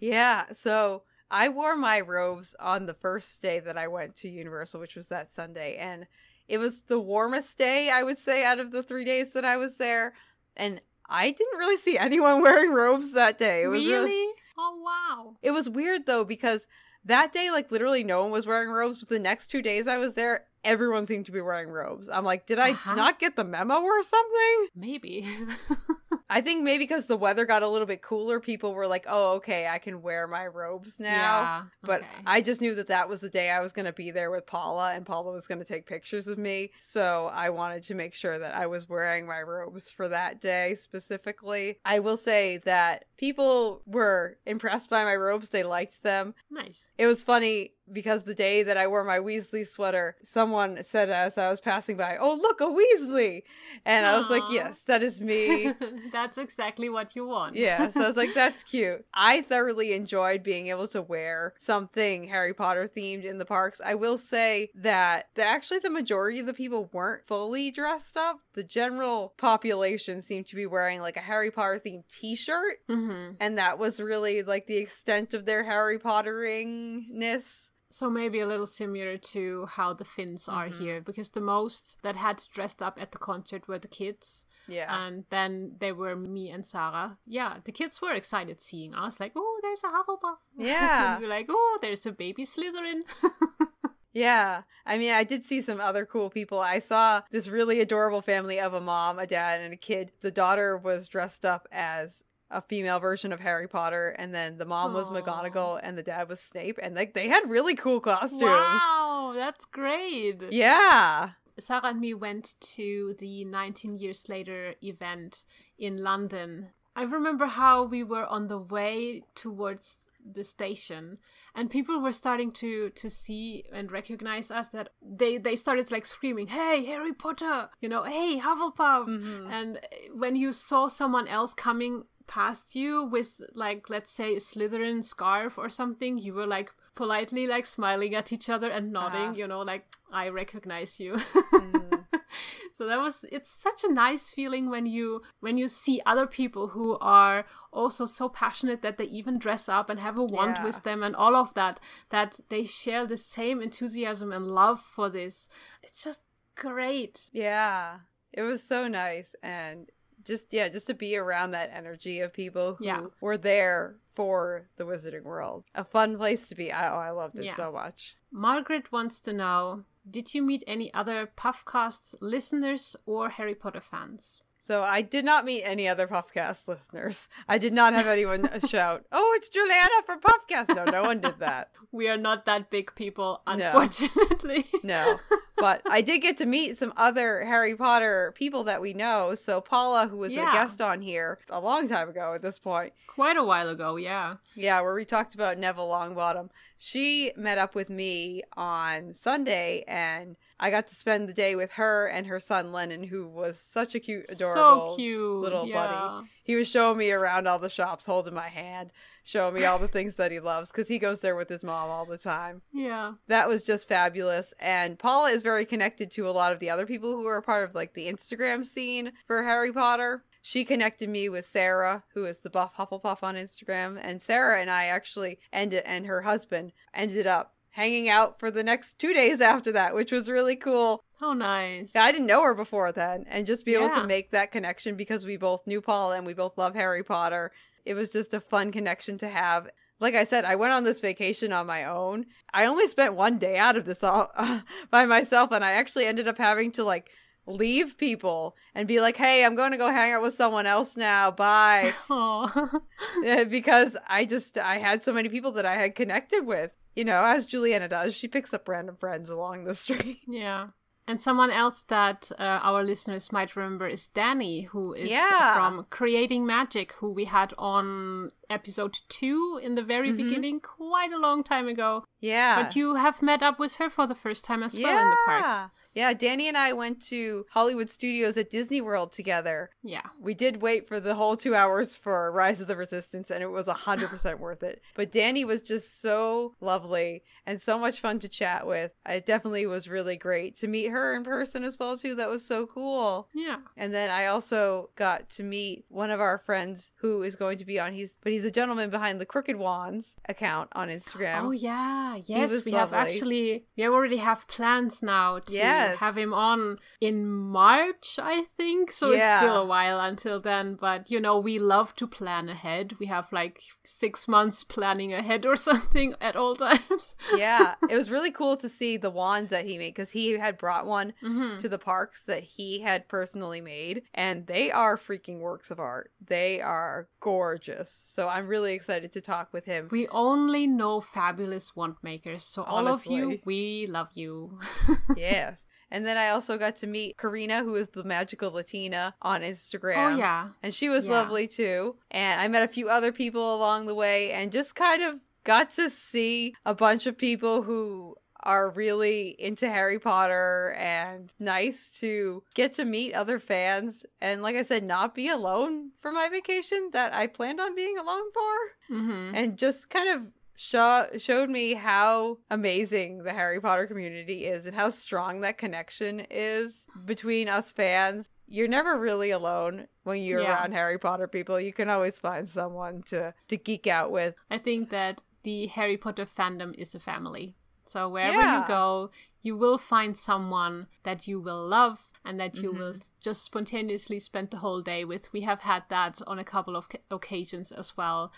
Yeah. So I wore my robes on the first day that I went to Universal, which was that Sunday. And it was the warmest day, I would say, out of the three days that I was there. And I didn't really see anyone wearing robes that day. It was really? really Oh wow! It was weird though because that day, like literally no one was wearing robes, but the next two days I was there, everyone seemed to be wearing robes. I'm like, did I Uh-huh. not get the memo or something? Maybe. I think maybe because the weather got a little bit cooler, people were like, oh, okay, I can wear my robes now. Yeah. But okay. I just knew that that was the day I was going to be there with Paula, and Paula was going to take pictures of me. So I wanted to make sure that I was wearing my robes for that day specifically. I will say that people were impressed by my robes, they liked them. nice. It was funny because the day that I wore my Weasley sweater, someone said as I was passing by, Oh, look, a Weasley. And I was like, Yes, that is me. That's exactly what you want. Yeah, so I was like, that's cute. I thoroughly enjoyed being able to wear something Harry Potter themed in the parks. I will say that the, actually the majority of the people weren't fully dressed up. The general population seemed to be wearing like a Harry Potter themed t shirt. hmm And that was really like the extent of their Harry Potteringness. So maybe a little similar to how the Finns are Mhm. here, because the most that had dressed up at the concert were the kids, Yeah. and then there were me and Sarah. Yeah, the kids were excited seeing us, like, oh, there's a Hufflepuff. Yeah. and we're like, oh, there's a baby Slytherin. Yeah. I mean, I did see some other cool people. I saw this really adorable family of a mom, a dad, and a kid. The daughter was dressed up as a female version of Harry Potter, and then the mom was Aw. McGonagall and the dad was Snape, and like they had really cool costumes. wow, that's great. Yeah. Sarah and me went to the 19 years later event in London. I remember how we were on the way towards the station and people were starting to to see and recognize us that they they started like screaming hey harry potter you know hey hufflepuff mm-hmm. and when you saw someone else coming past you with like let's say a slytherin scarf or something you were like politely like smiling at each other and nodding uh-huh. you know like i recognize you mm. so that was it's such a nice feeling when you when you see other people who are also so passionate that they even dress up and have a wand yeah. with them and all of that that they share the same enthusiasm and love for this it's just great yeah it was so nice and just yeah just to be around that energy of people who yeah. were there for the wizarding world a fun place to be I, oh i loved it yeah. so much margaret wants to know did you meet any other Puffcast listeners or Harry Potter fans? So I did not meet any other Puffcast listeners. I did not have anyone shout, "Oh, it's Juliana from Puffcast." No, no one did that. We are not that big people, unfortunately. No. no. But I did get to meet some other Harry Potter people that we know. So Paula, who was yeah. a guest on here a long time ago at this point. Quite a while ago, yeah. Yeah, where we talked about Neville Longbottom. She met up with me on Sunday and I got to spend the day with her and her son Lennon, who was such a cute, adorable so cute. little yeah. buddy. He was showing me around all the shops, holding my hand, showing me all the things that he loves because he goes there with his mom all the time. Yeah. That was just fabulous. And Paula is very connected to a lot of the other people who are part of like the Instagram scene for Harry Potter. She connected me with Sarah, who is the Buff Hufflepuff on Instagram, and Sarah and I actually ended and her husband ended up hanging out for the next two days after that, which was really cool. Oh, nice. I didn't know her before then, and just be yeah. able to make that connection because we both knew Paul and we both love Harry Potter. It was just a fun connection to have. Like I said, I went on this vacation on my own. I only spent one day out of this all uh, by myself, and I actually ended up having to like leave people and be like, "Hey, I'm going to go hang out with someone else now. Bye." because I just I had so many people that I had connected with you know, as Juliana does, she picks up random friends along the street. Yeah. And someone else that uh, our listeners might remember is Danny, who is yeah. from Creating Magic, who we had on episode two in the very mm-hmm. beginning, quite a long time ago. Yeah. But you have met up with her for the first time as yeah. well in the parks. Yeah, Danny and I went to Hollywood Studios at Disney World together. Yeah. We did wait for the whole two hours for Rise of the Resistance, and it was 100% worth it. But Danny was just so lovely and so much fun to chat with. It definitely was really great to meet her in person as well, too. That was so cool. Yeah. And then I also got to meet one of our friends who is going to be on, he's, but he's a gentleman behind the Crooked Wands account on Instagram. Oh, yeah. Yes, we lovely. have actually, we already have plans now to. Yeah yes. have him on in March, I think. So yeah. it's still a while until then. But you know, we love to plan ahead. We have like six months planning ahead or something at all times. yeah, it was really cool to see the wands that he made because he had brought one mm-hmm. to the parks that he had personally made, and they are freaking works of art. They are gorgeous. So I'm really excited to talk with him. We only know fabulous wand makers. So Honestly. all of you, we love you. yes. And then I also got to meet Karina, who is the magical Latina on Instagram. Oh, yeah. And she was yeah. lovely too. And I met a few other people along the way and just kind of got to see a bunch of people who are really into Harry Potter and nice to get to meet other fans and like I said not be alone for my vacation that I planned on being alone for mm-hmm. and just kind of show, showed me how amazing the Harry Potter community is and how strong that connection is between us fans. You're never really alone when you're yeah. around Harry Potter people. You can always find someone to to geek out with. I think that the Harry Potter fandom is a family. So wherever yeah. you go, you will find someone that you will love and that you mm-hmm. will just spontaneously spend the whole day with. We have had that on a couple of occasions as well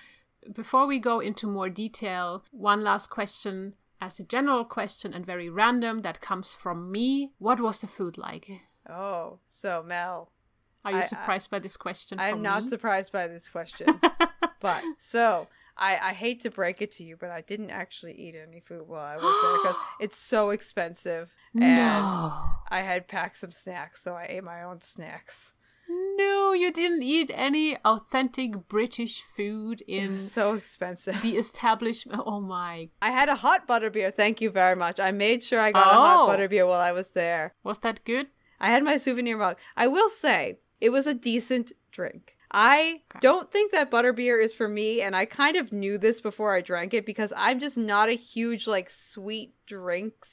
before we go into more detail, one last question as a general question and very random that comes from me. What was the food like? Oh, so Mel. Are you I, surprised I, by this question? I'm not me? surprised by this question. but so I, I hate to break it to you, but I didn't actually eat any food while I was there because it's so expensive. And no. I had packed some snacks, so I ate my own snacks. No, you didn't eat any authentic British food in so expensive. the establishment. Oh my. I had a hot butterbeer. Thank you very much. I made sure I got a hot Oh. butterbeer while I was there. Was that good? I had my souvenir mug. I will say it was a decent drink. I Okay. don't think that butterbeer is for me, and I kind of knew this before I drank it because I'm just not a huge like sweet drinks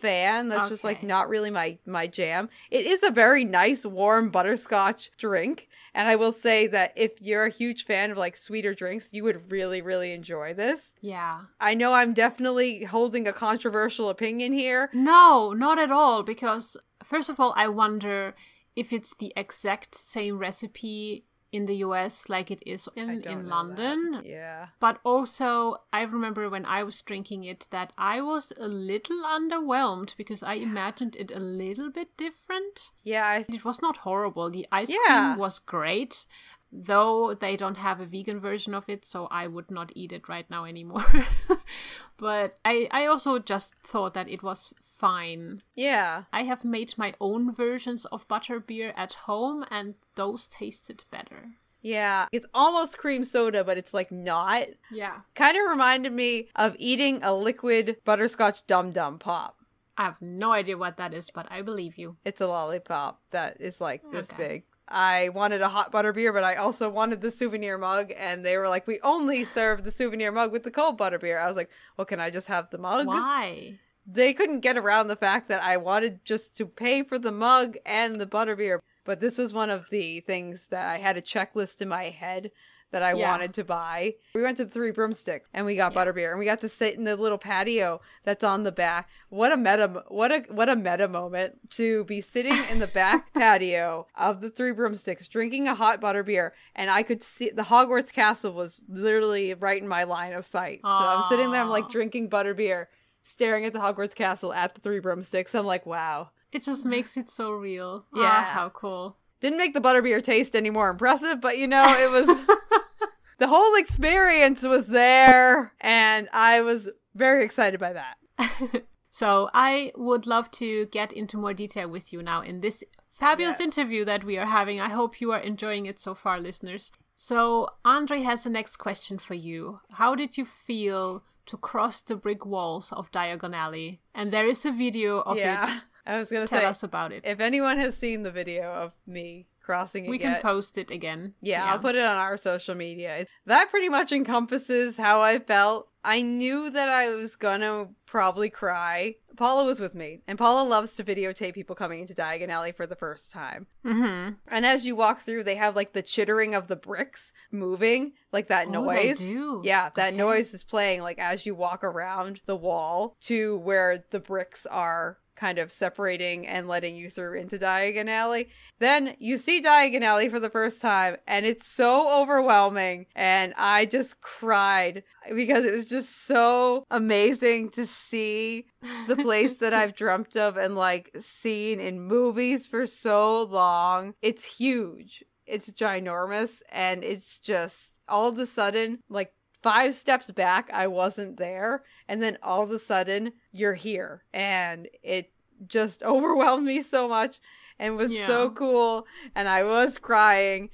fan. That's just like not really my my jam. It is a very nice warm butterscotch drink, and I will say that if you're a huge fan of like sweeter drinks, you would really really enjoy this. Yeah. I know I'm definitely holding a controversial opinion here. No, not at all. Because, first of all, I wonder if it's the exact same recipe in the US like it is in, in London. that. Yeah. But also, I remember when I was drinking it that I was a little underwhelmed because I imagined it a little bit different. Yeah, I It was not horrible. The ice Yeah. cream was great, though they don't have a vegan version of it, so I would not eat it right now anymore. but I, I also just thought that it was fine. yeah. I have made my own versions of butterbeer at home, and those tasted better. Yeah, it's almost cream soda, but it's like not. Yeah. Kind of reminded me of eating a liquid butterscotch dum dum pop. I have no idea what that is, but I believe you. It's a lollipop that is like this Okay. big. I wanted a hot butter beer, but I also wanted the souvenir mug, and they were like, "We only serve the souvenir mug with the cold butter beer." I was like, "Well, can I just have the mug?" Why? They couldn't get around the fact that I wanted just to pay for the mug and the butter beer. But this was one of the things that I had a checklist in my head that I Yeah. wanted to buy. We went to the Three Broomsticks and we got Yeah. butterbeer and we got to sit in the little patio that's on the back. What a meta what a what a meta moment to be sitting in the back patio of the Three Broomsticks drinking a hot butterbeer and I could see the Hogwarts castle was literally right in my line of sight. So I'm sitting there I'm like drinking butterbeer staring at the Hogwarts castle at the Three Broomsticks. I'm like, "Wow." It just makes it so real. Ah, Yeah. how cool. Didn't make the butterbeer taste any more impressive, but you know, it was the whole experience was there and I was very excited by that. So I would love to get into more detail with you now in this fabulous Yes. interview that we are having. I hope you are enjoying it so far, listeners. So Andre has the next question for you. How did you feel to cross the brick walls of Diagon Alley? And there is a video of yeah. it. I was going to Tell say us about it. if anyone has seen the video of me crossing it we can yet, post it again. Yeah, I'll put it on our social media. That pretty much encompasses how I felt. I knew that I was gonna probably cry. Paula was with me, and Paula loves to videotape people coming into Diagon Alley for the first time. Mm-hmm. And as you walk through, they have like the chittering of the bricks moving, like that Oh, noise. Yeah, that Okay. noise is playing like as you walk around the wall to where the bricks are kind of separating and letting you through into Diagon Alley. Then you see Diagon Alley for the first time, and it's so overwhelming. And I just cried because it was just so amazing to see the place that I've dreamt of and like seen in movies for so long. It's huge. It's ginormous and it's just all of a sudden like five steps back I wasn't there and then all of a sudden you're here and it just overwhelmed me so much and was so cool and I was crying.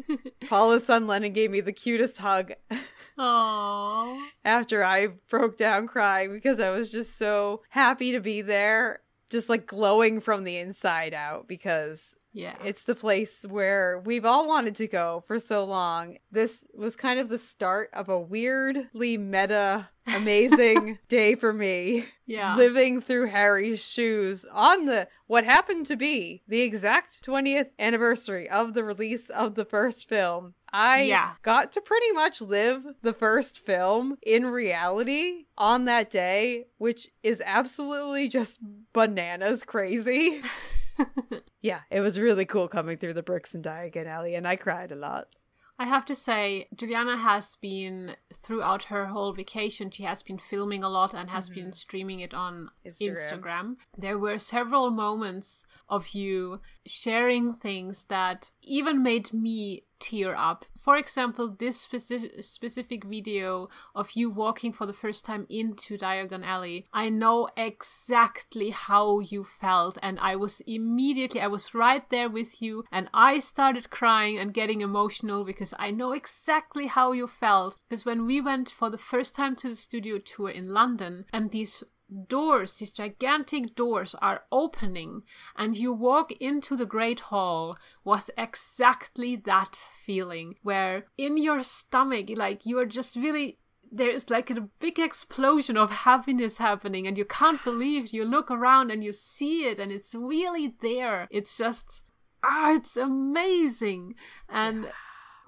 Paula's son Lennon gave me the cutest hug Aww. after I broke down crying because I was just so happy to be there, just like glowing from the inside out because Yeah. it's the place where we've all wanted to go for so long. This was kind of the start of a weirdly meta, amazing day for me. yeah. Living through Harry's shoes on the what happened to be the exact 20th anniversary of the release of the first film. I Yeah. got to pretty much live the first film in reality on that day, which is absolutely just bananas crazy. Yeah, it was really cool coming through the bricks in Diagon Alley, and I cried a lot. I have to say, Juliana has been throughout her whole vacation. She has been filming a lot and has mm-hmm. been streaming it on Instagram. Instagram. There were several moments of you sharing things that even made me tear up. For example, this specific specific video of you walking for the first time into Diagon Alley. I know exactly how you felt and I was immediately I was right there with you and I started crying and getting emotional because I know exactly how you felt because when we went for the first time to the studio tour in London and these doors, these gigantic doors are opening and you walk into the Great Hall was exactly that feeling where in your stomach, like you are just really there's like a big explosion of happiness happening and you can't believe you look around and you see it and it's really there. It's just ah, it's amazing. And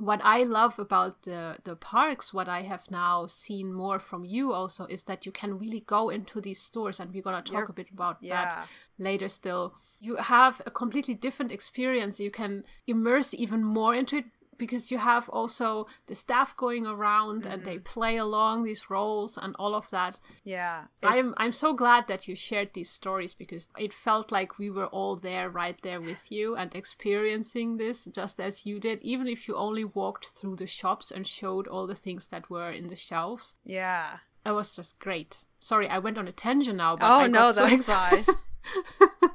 what I love about the the parks, what I have now seen more from you also, is that you can really go into these stores, and we're gonna talk You're, a bit about yeah. that later. Still, you have a completely different experience. You can immerse even more into it because you have also the staff going around mm-hmm. and they mm-hmm. play along these roles and all of that. Yeah. It... I'm I'm so glad that you shared these stories because it felt like we were all there right there with you and experiencing this just as you did even if you only walked through the shops and showed all the things that were in the shelves. Yeah. It was just great. Sorry, I went on a tangent now, but oh, I no, so that's fine.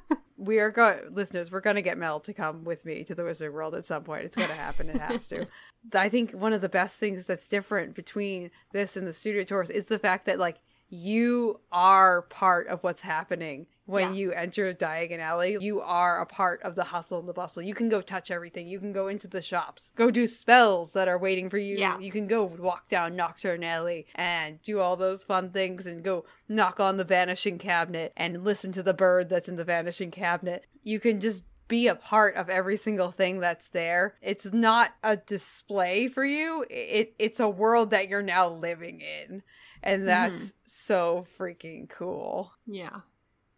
we are going listeners we're going to get mel to come with me to the wizard world at some point. It's going to happen. It has to. I think one of the best things that's different between this and the studio tours is the fact that like you are part of what's happening when yeah. you enter Diagon Alley. You are a part of the hustle and the bustle. You can go touch everything. You can go into the shops, go do spells that are waiting for you. Yeah. You can go walk down Knockturn Alley and do all those fun things and go knock on the vanishing cabinet and listen to the bird that's in the vanishing cabinet. You can just be a part of every single thing that's there. It's not a display for you. It it's a world that you're now living in and mm-hmm. that's mm-hmm. so freaking cool. Yeah.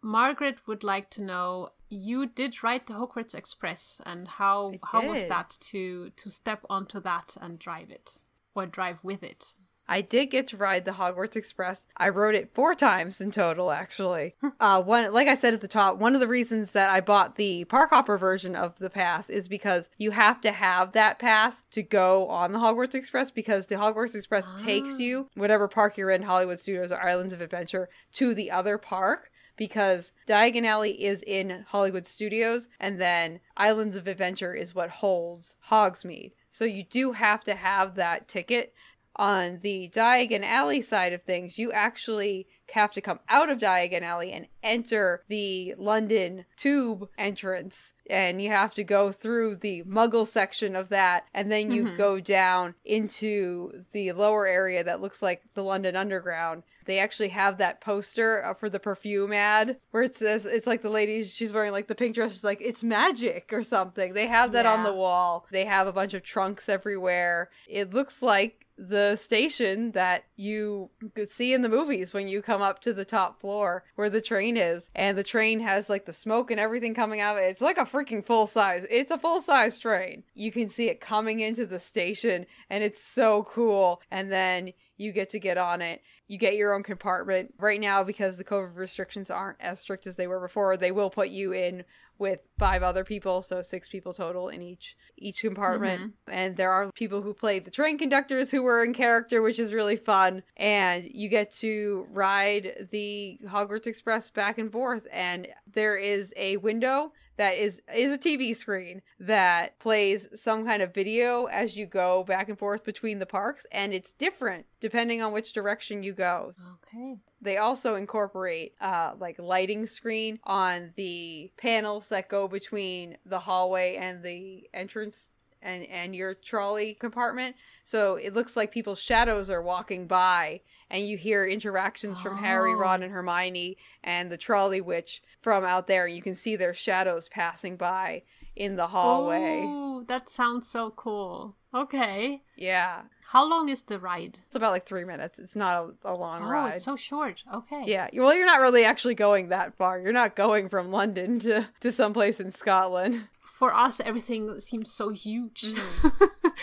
Margaret would like to know you did write the Hogwarts Express and how how was that to to step onto that and drive it or drive with it? I did get to ride the Hogwarts Express. I rode it four times in total, actually. uh, one, like I said at the top, one of the reasons that I bought the Park Hopper version of the pass is because you have to have that pass to go on the Hogwarts Express because the Hogwarts Express takes ah. you, whatever park you're in, Hollywood Studios or Islands of Adventure, to the other park because Diagon Alley is in Hollywood Studios, and then Islands of Adventure is what holds Hogsmeade. So you do have to have that ticket on the Diagon Alley side of things, you actually have to come out of Diagon Alley and enter the London tube entrance. And you have to go through the muggle section of that, and then you mm-hmm. go down into the lower area that looks like the London Underground. They actually have that poster uh, for the perfume ad where it says it's like the lady she's wearing like the pink dress. She's like it's magic or something. They have that yeah. on the wall. They have a bunch of trunks everywhere. It looks like the station that you could see in the movies when you come up to the top floor where the train is and the train has like the smoke and everything coming out of it it's like a freaking full size it's a full size train you can see it coming into the station and it's so cool and then you get to get on it you get your own compartment right now because the covid restrictions aren't as strict as they were before they will put you in with five other people, so six people total in each each compartment. Mm-hmm. And there are people who play the train conductors who were in character, which is really fun. And you get to ride the Hogwarts Express back and forth. And there is a window that is is a TV screen that plays some kind of video as you go back and forth between the parks and it's different depending on which direction you go. Okay. They also incorporate uh, like lighting screen on the panels that go between the hallway and the entrance and and your trolley compartment. So it looks like people's shadows are walking by and you hear interactions from oh. Harry, Ron, and Hermione and the trolley witch from out there. You can see their shadows passing by in the hallway. Oh, that sounds so cool. Okay. Yeah. How long is the ride? It's about like three minutes. It's not a, a long oh, ride. it's so short. Okay. Yeah. Well, you're not really actually going that far. You're not going from London to to someplace in Scotland. For us, everything seems so huge. Mm.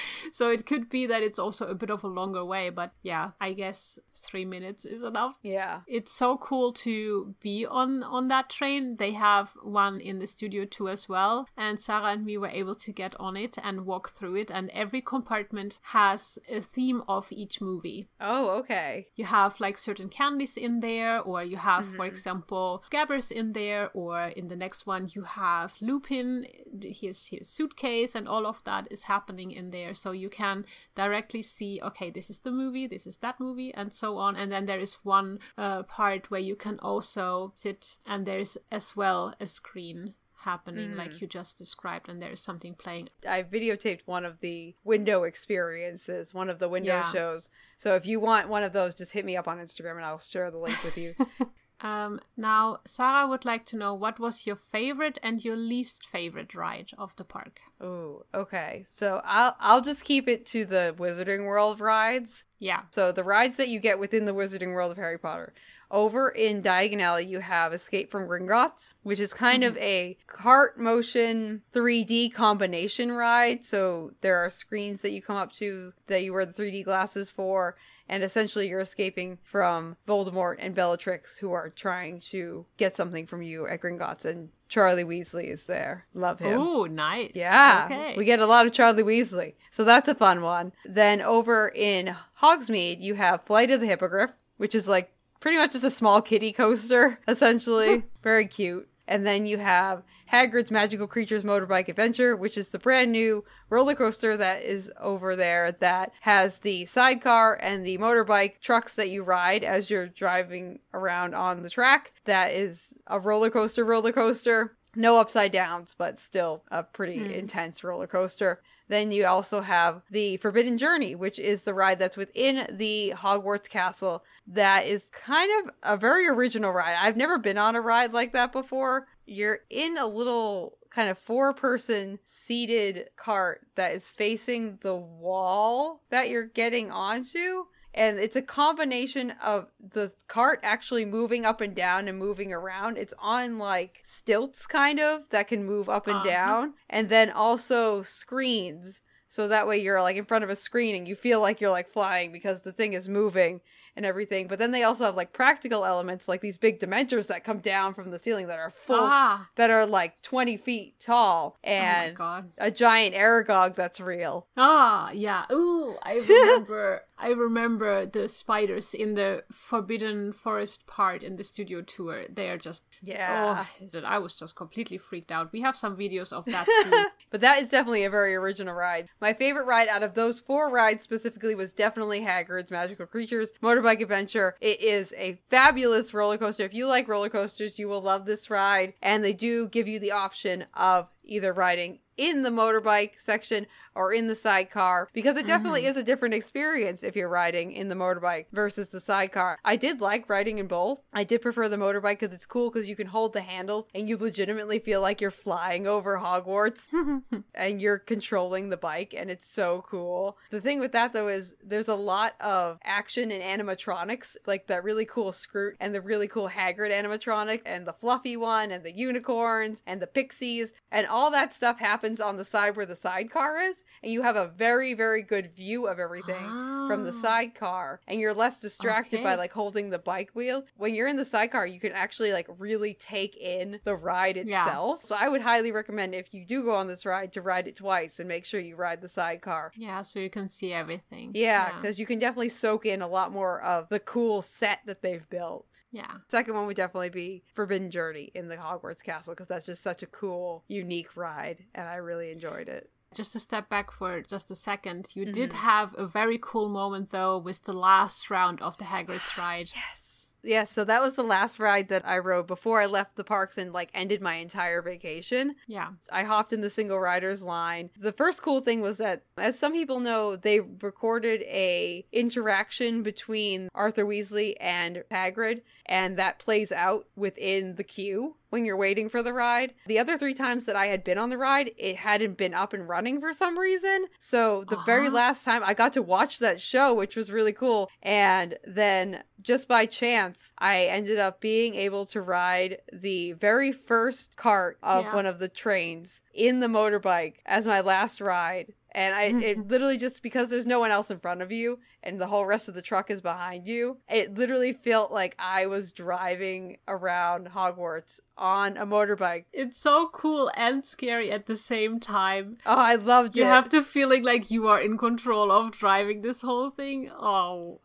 so it could be that it's also a bit of a longer way, but yeah, I guess three minutes is enough. Yeah. It's so cool to be on on that train. They have one in the studio too as well, and Sarah and me were able to get on it and walk through it. And every compartment has a theme of each movie. Oh, okay. You have like certain candies in there, or you have, mm-hmm. for example, Scabbers in there, or in the next one you have Lupin, his his suitcase, and all of that is happening in there. So you can directly see, okay, this is the movie, this is that movie, and so on. And then there is one uh, part where you can also sit, and there's as well a screen happening mm. like you just described and there's something playing i videotaped one of the window experiences one of the window yeah. shows so if you want one of those just hit me up on instagram and i'll share the link with you Um, now, Sarah would like to know what was your favorite and your least favorite ride of the park. Oh, okay. So I'll I'll just keep it to the Wizarding World rides. Yeah. So the rides that you get within the Wizarding World of Harry Potter. Over in Diagon Alley, you have Escape from Gringotts, which is kind mm-hmm. of a cart motion 3D combination ride. So there are screens that you come up to that you wear the 3D glasses for, and essentially you're escaping from Voldemort and Bellatrix, who are trying to get something from you at Gringotts, and Charlie Weasley is there. Love him. Oh, nice. Yeah. Okay. We get a lot of Charlie Weasley. So that's a fun one. Then over in Hogsmeade, you have Flight of the Hippogriff, which is like pretty much just a small kiddie coaster, essentially. Very cute. And then you have Hagrid's Magical Creatures Motorbike Adventure, which is the brand new roller coaster that is over there that has the sidecar and the motorbike trucks that you ride as you're driving around on the track. That is a roller coaster, roller coaster. No upside downs, but still a pretty mm. intense roller coaster. Then you also have the Forbidden Journey, which is the ride that's within the Hogwarts castle. That is kind of a very original ride. I've never been on a ride like that before. You're in a little kind of four person seated cart that is facing the wall that you're getting onto and it's a combination of the cart actually moving up and down and moving around. It's on like stilts kind of that can move up and uh-huh. down and then also screens. So that way you're like in front of a screen and you feel like you're like flying because the thing is moving and everything. But then they also have like practical elements, like these big dementors that come down from the ceiling that are full, ah. that are like 20 feet tall, oh and oh a giant Aragog that's real. Ah, yeah. Ooh, I remember. I remember the spiders in the Forbidden Forest part in the studio tour. They are just oh, yeah. Oh, I was just completely freaked out. We have some videos of that too. but that is definitely a very original ride. My favorite ride out of those four rides specifically was definitely Hagrid's Magical Creatures Motorbike Adventure. It is a fabulous roller coaster. If you like roller coasters, you will love this ride. And they do give you the option of either riding in the motorbike section or in the sidecar because it definitely mm-hmm. is a different experience if you're riding in the motorbike versus the sidecar. I did like riding in both. I did prefer the motorbike because it's cool because you can hold the handles and you legitimately feel like you're flying over Hogwarts and you're controlling the bike and it's so cool. The thing with that though is there's a lot of action and animatronics like that really cool Skrewt and the really cool Hagrid animatronic and the fluffy one and the unicorns and the pixies and all that stuff happens on the side where the sidecar is and you have a very very good view of everything oh. from the ah. sidecar and you're less distracted okay. by like holding the bike wheel when you're in the sidecar you can actually like really take in the ride itself yeah. so i would highly recommend if you do go on this ride to ride it twice and make sure you ride the sidecar yeah so you can see everything yeah because yeah. you can definitely soak in a lot more of the cool set that they've built yeah. Second one would definitely be Forbidden Journey in the Hogwarts Castle because that's just such a cool, unique ride, and I really enjoyed it just to step back for just a second, you mm-hmm. did have a very cool moment though with the last round of the Hagrid's ride. yes. Yeah, so that was the last ride that I rode before I left the parks and like ended my entire vacation. Yeah. I hopped in the single riders line. The first cool thing was that as some people know, they recorded a interaction between Arthur Weasley and Hagrid and that plays out within the queue when you're waiting for the ride. The other three times that I had been on the ride, it hadn't been up and running for some reason. So the uh-huh. very last time I got to watch that show, which was really cool. And then just by chance, I ended up being able to ride the very first cart of yeah. one of the trains in the motorbike as my last ride And I it literally just because there's no one else in front of you and the whole rest of the truck is behind you, it literally felt like I was driving around Hogwarts on a motorbike. It's so cool and scary at the same time. Oh, I loved You it. You have the feeling like you are in control of driving this whole thing. Oh.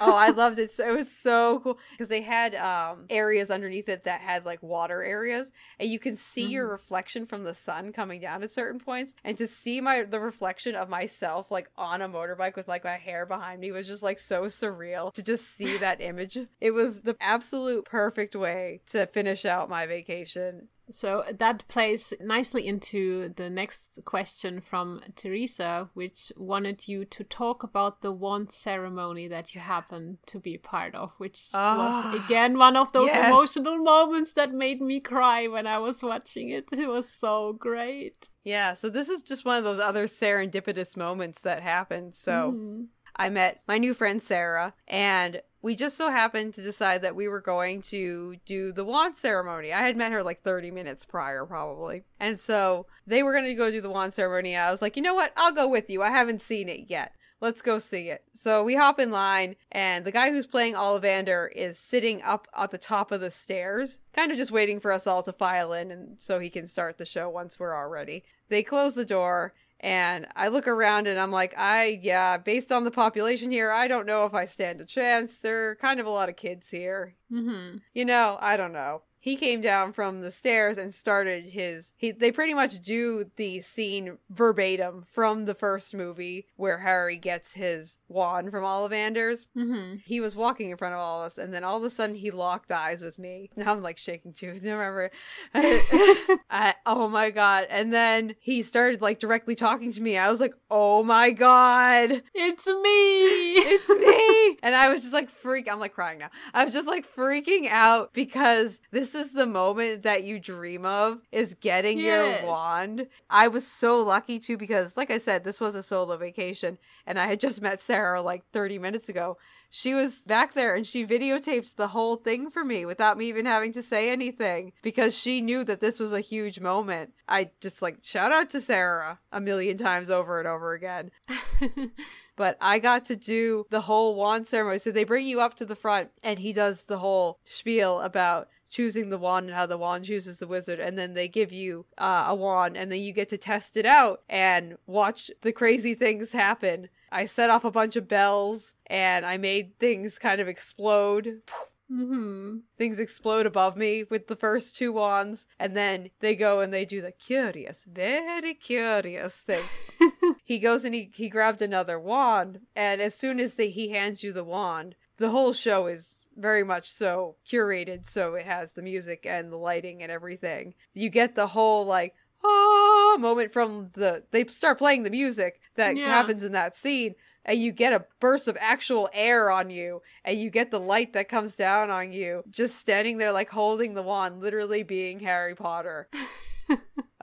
oh, I loved it. So, it was so cool because they had um, areas underneath it that had like water areas, and you can see your reflection from the sun coming down at certain points. And to see my the reflection of myself like on a motorbike with like my hair behind me was just like so surreal. To just see that image, it was the absolute perfect way to finish out my vacation. So that plays nicely into the next question from Teresa, which wanted you to talk about the wand ceremony that you happen to be part of, which Ah, was again one of those yes. emotional moments that made me cry when I was watching it. It was so great. Yeah, so this is just one of those other serendipitous moments that happened. So. Mhm. I met my new friend Sarah, and we just so happened to decide that we were going to do the wand ceremony. I had met her like 30 minutes prior, probably. And so they were going to go do the wand ceremony. I was like, you know what? I'll go with you. I haven't seen it yet. Let's go see it. So we hop in line, and the guy who's playing Ollivander is sitting up at the top of the stairs, kind of just waiting for us all to file in and so he can start the show once we're all ready. They close the door, and I look around and I'm like, I, yeah, based on the population here, I don't know if I stand a chance. There are kind of a lot of kids here. Mhm. You know, I don't know. He came down from the stairs and started his he they pretty much do the scene verbatim from the first movie where Harry gets his wand from Ollivander's. Mhm. He was walking in front of all of us and then all of a sudden he locked eyes with me. Now I'm like shaking too. Remember I, oh my god. And then he started like directly talking to me. I was like, "Oh my god." It's me. it's me. And I was just like freak. I'm like crying now. I was just like freaking out because this is the moment that you dream of is getting Yes. your wand. I was so lucky too because, like I said, this was a solo vacation, and I had just met Sarah like 30 minutes ago. She was back there and she videotaped the whole thing for me without me even having to say anything because she knew that this was a huge moment. I just like shout out to Sarah a million times over and over again but I got to do the whole wand ceremony. So they bring you up to the front, and he does the whole spiel about choosing the wand and how the wand chooses the wizard, and then they give you uh, a wand, and then you get to test it out and watch the crazy things happen. I set off a bunch of bells, and I made things kind of explode. hmm Things explode above me with the first two wands, and then they go and they do the curious, very curious thing he goes and he, he grabbed another wand and as soon as the, he hands you the wand the whole show is very much so curated so it has the music and the lighting and everything you get the whole like ah moment from the they start playing the music that Yeah. happens in that scene and you get a burst of actual air on you and you get the light that comes down on you just standing there like holding the wand literally being harry potter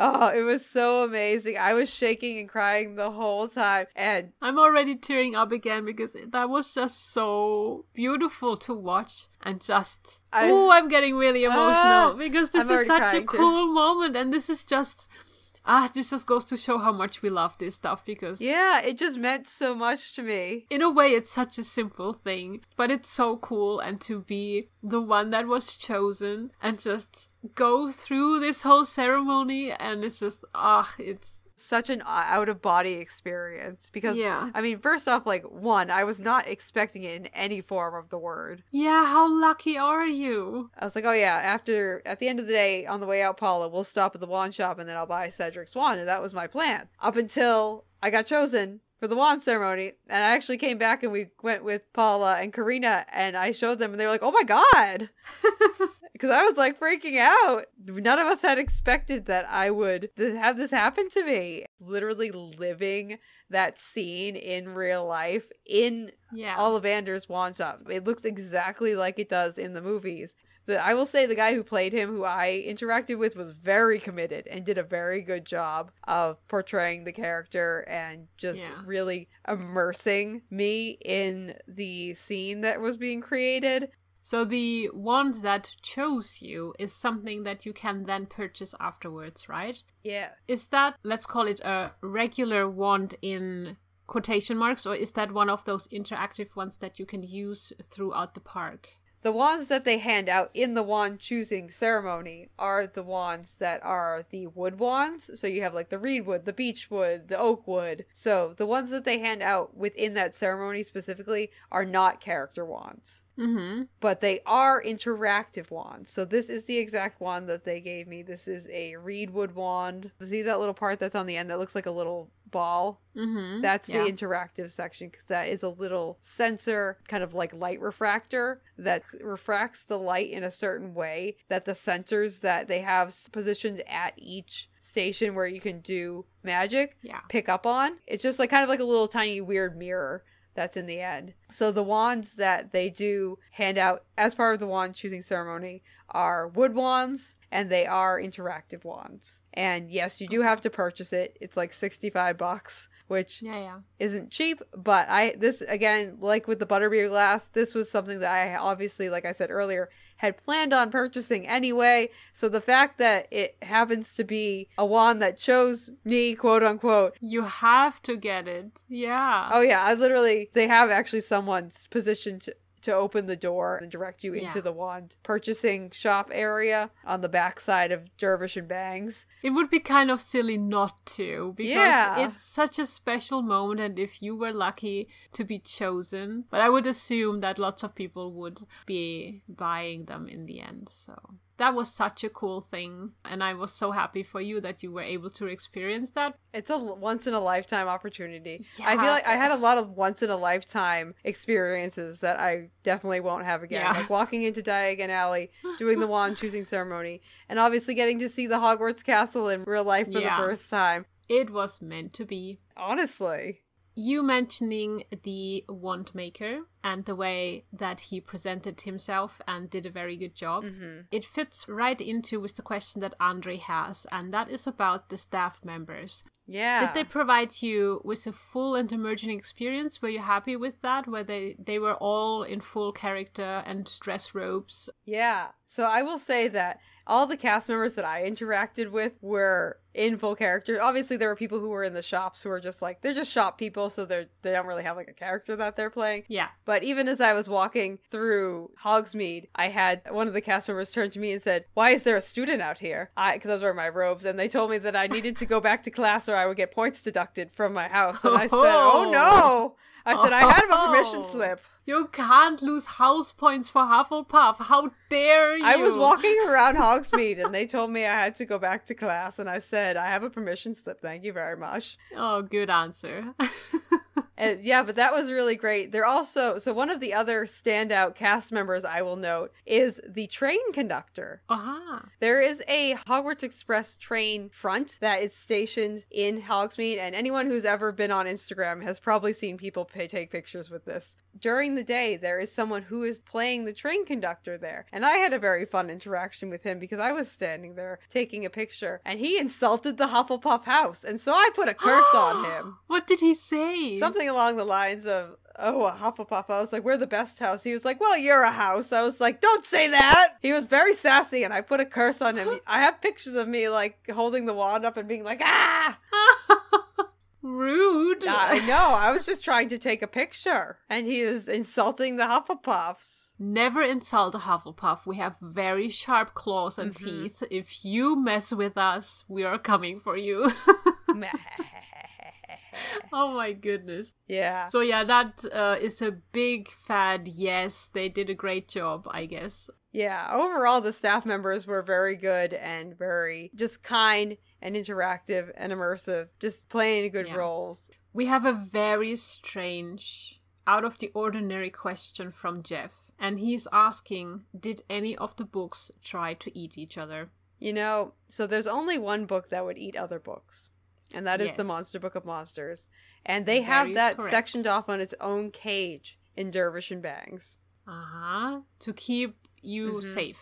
Oh, it was so amazing. I was shaking and crying the whole time. And I'm already tearing up again because that was just so beautiful to watch and just oh, I'm getting really emotional Ah, because this I'm is such a crying too. cool moment and this is just ah, this just goes to show how much we love this stuff because yeah, it just meant so much to me. in a way it's such a simple thing, but it's so cool and to be the one that was chosen and just go through this whole ceremony and it's just ah, it's Such an uh, out of body experience. Because, Yeah. I mean, first off, like, one, I was not expecting it in any form of the word. yeah, how lucky are you? I was like, oh yeah, after, at the end of the day, on the way out, Paula, we'll stop at the wand shop and then I'll buy Cedric's wand. And that was my plan. Up until I got chosen for the wand ceremony. And I actually came back and we went with Paula and Karina and I showed them and they were like, oh my God. Because I was like freaking out. None of us had expected that I would th- have this happen to me. Literally living that scene in real life in Yeah. Ollivander's wand shop. It looks exactly like it does in the movies. The, I will say the guy who played him, who I interacted with, was very committed and did a very good job of portraying the character and just Yeah. really immersing me in the scene that was being created. So the wand that chose you is something that you can then purchase afterwards, right? Yeah. Is that, let's call it a regular wand in quotation marks, or is that one of those interactive ones that you can use throughout the park? The wands that they hand out in the wand choosing ceremony are the wands that are the wood wands. So you have like the reed wood, the beech wood, the oak wood. So the ones that they hand out within that ceremony specifically are not character wands. Mm-hmm. But they are interactive wands. So this is the exact wand that they gave me. This is a reed wood wand. See that little part that's on the end that looks like a little ball? Mm-hmm. That's Yeah. the interactive section because that is a little sensor, kind of like light refractor, that refracts the light in a certain way that the sensors that they have positioned at each station where you can do magic Yeah. pick up on. It's just like kind of like a little tiny weird mirror that's in the end. So the wands that they do hand out as part of the wand choosing ceremony are wood wands and they are interactive wands. And yes, you do have to purchase it. It's like 65 bucks, which Yeah, yeah. isn't cheap, but I this again, like with the butterbeer glass, this was something that I obviously, like I said earlier, had planned on purchasing anyway. So the fact that it happens to be a wand that chose me, quote unquote. You have to get it. Yeah. Oh yeah, I literally they have actually someone's positioned to, open the door and direct you into the wand purchasing shop area on the backside of Dervish and Banges. It would be kind of silly not to because Yeah. it's such a special moment and if you were lucky to be chosen, but I would assume that lots of people would be buying them in the end. So that was such a cool thing and I was so happy for you that you were able to experience that. It's a once in a lifetime opportunity. I feel like I had a lot of once in a lifetime experiences that I definitely won't have again. Yeah. Like walking into Diagon Alley, doing the wand choosing ceremony, and obviously getting to see the Hogwarts castle in real life for Yeah. the first time. It was meant to be. Honestly. You mentioning the wand maker and the way that he presented himself and did a very good job. hmm It fits right into with the question that Andre has, and that is about the staff members. Yeah. Did they provide you with a full and emerging experience? Were you happy with that? Where they, they were all in full character and dress robes? Yeah. So I will say that all the cast members that I interacted with were in full character. Obviously, there were people who were in the shops who were just like they're just shop people, so they're they don't really have like a character that they're playing. Yeah. But even as I was walking through Hogsmeade, I had one of the cast members turn to me and said, "Why is there a student out here?" I because was wearing my robes, and they told me that I needed to go back to class or I would get points deducted from my house. And I said, "Oh, oh no!" I said, "I had a permission Oh. slip." You can't lose house points for Hufflepuff. How dare you? I was walking around Hogsmeade and they told me I had to go back to class and I said, I have a permission slip, thank you very much. Oh, good answer. And yeah, but that was really great. They're also so one of the other standout cast members I will note is the train conductor. Aha. There is a Hogwarts Express train front that is stationed in Hogsmeade, and anyone who's ever been on Instagram has probably seen people pay, take pictures with this. During the day, there is someone who is playing the train conductor there, and I had a very fun interaction with him because I was standing there taking a picture, and he insulted the Hufflepuff house, and so I put a curse on him. What did he say? Something along the lines of, Oh, a Hufflepuff. I was like, We're the best house. He was like, Well, you're a house. I was like, Don't say that. He was very sassy, and I put a curse on him. I have pictures of me, like, holding the wand up and being like, Ah! Rude. I know. I was just trying to take a picture, and he was insulting the Hufflepuffs. Never insult a Hufflepuff. We have very sharp claws and Mhm. teeth. If you mess with us, we are coming for you. oh my goodness. yeah. So yeah, that uh, is a big fad yes. They did a great job, I guess. Yeah, overall, the staff members were very good and very just kind and interactive and immersive, just playing good Yeah. roles. We have a very strange, out of the ordinary question from Jeff. And he's asking Did any of the books try to eat each other? You know, so there's only one book that would eat other books, and that is the Monster Book of Monsters. And they have that correct. sectioned off on its own cage in Dervish and Banges. Uh huh. To keep you Mhm. safe.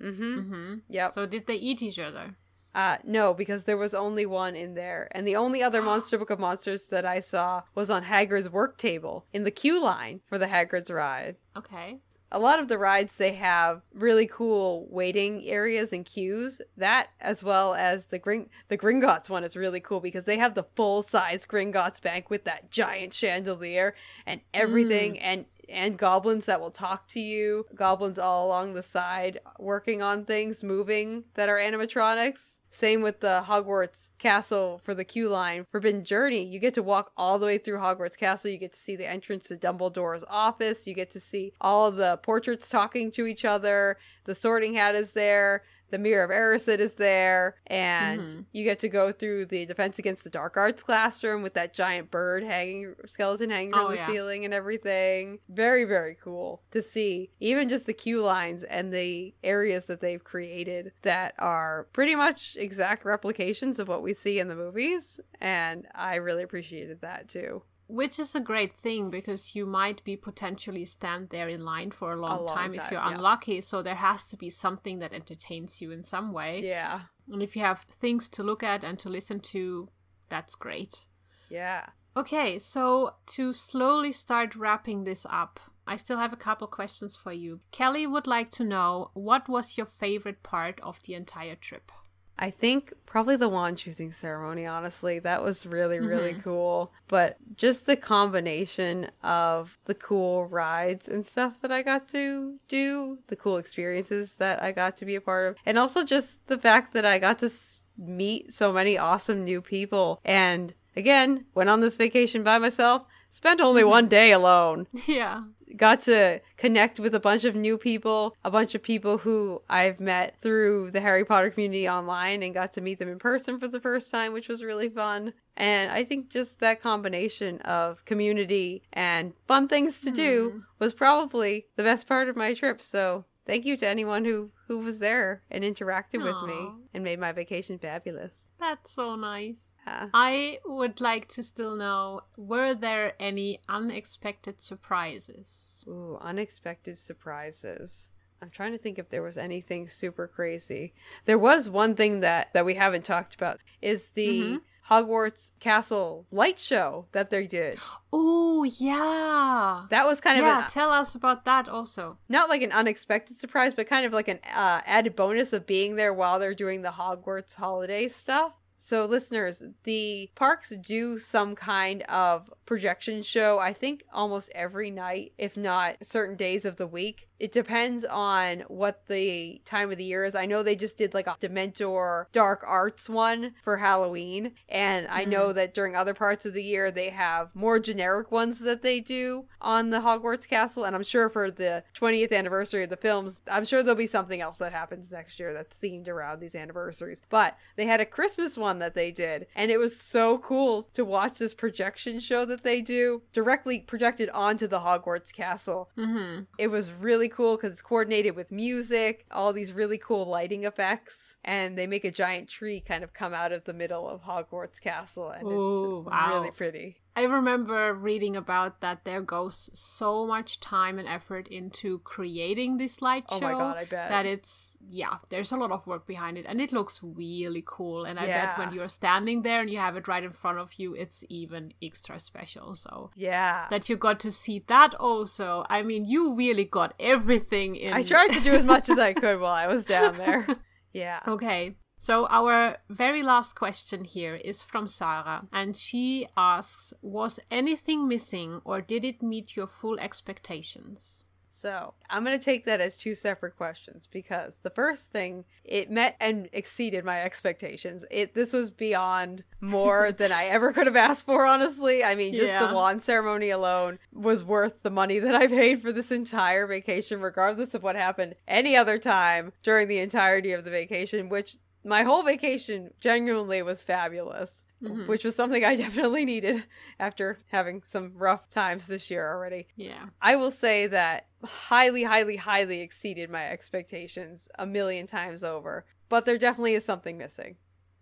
Mm-hmm. Mm-hmm. Yep. So did they eat each other? Uh, no, because there was only one in there. And the only other Monster Book of Monsters that I saw was on Hagrid's work table in the queue line for the Hagrid's ride. Okay. A lot of the rides they have really cool waiting areas and queues. That as well as the Gring the Gringotts one is really cool because they have the full size Gringotts bank with that giant chandelier and everything mm. and and goblins that will talk to you. Goblins all along the side working on things, moving that are animatronics. Same with the Hogwarts Castle for the queue line. Forbidden Journey, you get to walk all the way through Hogwarts Castle. You get to see the entrance to Dumbledore's office. You get to see all the portraits talking to each other. The sorting hat is there the Mirror of Erised is there, and mm-hmm. you get to go through the Defense Against the Dark Arts classroom with that giant bird hanging, skeleton hanging oh, from the yeah. ceiling and everything. Very, very cool to see. Even just the queue lines and the areas that they've created that are pretty much exact replications of what we see in the movies, and I really appreciated that too. Which is a great thing because you might be potentially stand there in line for a long, a long time, time, if you're yeah. unlucky. So there has to be something that entertains you in some way. Yeah. And if you have things to look at and to listen to, that's great. Yeah. Okay, so to slowly start wrapping this up, I still have a couple questions for you. Kelly would like to know what was your favorite part of the entire trip? I think probably the wand choosing ceremony, honestly. That was really, really mm-hmm. cool. But just the combination of the cool rides and stuff that I got to do, the cool experiences that I got to be a part of, and also just the fact that I got to meet so many awesome new people. And again, went on this vacation by myself, spent only mm-hmm. one day alone. Yeah got to connect with a bunch of new people, a bunch of people who I've met through the Harry Potter community online and got to meet them in person for the first time, which was really fun. And I think just that combination of community and fun things to do hmm. was probably the best part of my trip. So thank you to anyone who who was there and interacted Aww. with me and made my vacation fabulous. That's so nice. Yeah. I would like to still know were there any unexpected surprises? Ooh, unexpected surprises. I'm trying to think if there was anything super crazy. There was one thing that that we haven't talked about is the mm-hmm. Hogwarts Castle light show that they did. Oh yeah, that was kind of yeah. Tell us about that also. Not like an unexpected surprise, but kind of like an uh, added bonus of being there while they're doing the Hogwarts holiday stuff. So, listeners, the parks do some kind of projection show, I think almost every night, if not certain days of the week. It depends on what the time of the year is. I know they just did like a Dementor Dark Arts one for Halloween. And I mm. know that during other parts of the year, they have more generic ones that they do on the Hogwarts Castle. And I'm sure for the 20th anniversary of the films, I'm sure there'll be something else that happens next year that's themed around these anniversaries. But they had a Christmas one that they did. And it was so cool to watch this projection show that they do directly projected onto the Hogwarts castle. Mm-hmm. It was really cool because it's coordinated with music, all these really cool lighting effects, and they make a giant tree kind of come out of the middle of Hogwarts castle, and Ooh, it's wow. really pretty. I remember reading about that there goes so much time and effort into creating this light show. Oh my god, I bet. That it's yeah, there's a lot of work behind it and it looks really cool. And I yeah. bet when you're standing there and you have it right in front of you, it's even extra special. So Yeah. That you got to see that also. I mean you really got everything in I tried to do as much as I could while I was down there. Yeah. Okay. So, our very last question here is from Sarah, and she asks Was anything missing or did it meet your full expectations? So, I'm going to take that as two separate questions because the first thing, it met and exceeded my expectations. It this was beyond more than I ever could have asked for, honestly. I mean, just yeah. the wand ceremony alone was worth the money that I paid for this entire vacation regardless of what happened any other time during the entirety of the vacation, which my whole vacation genuinely was fabulous, mm-hmm. which was something I definitely needed after having some rough times this year already. Yeah. I will say that highly, highly, highly exceeded my expectations a million times over, but there definitely is something missing.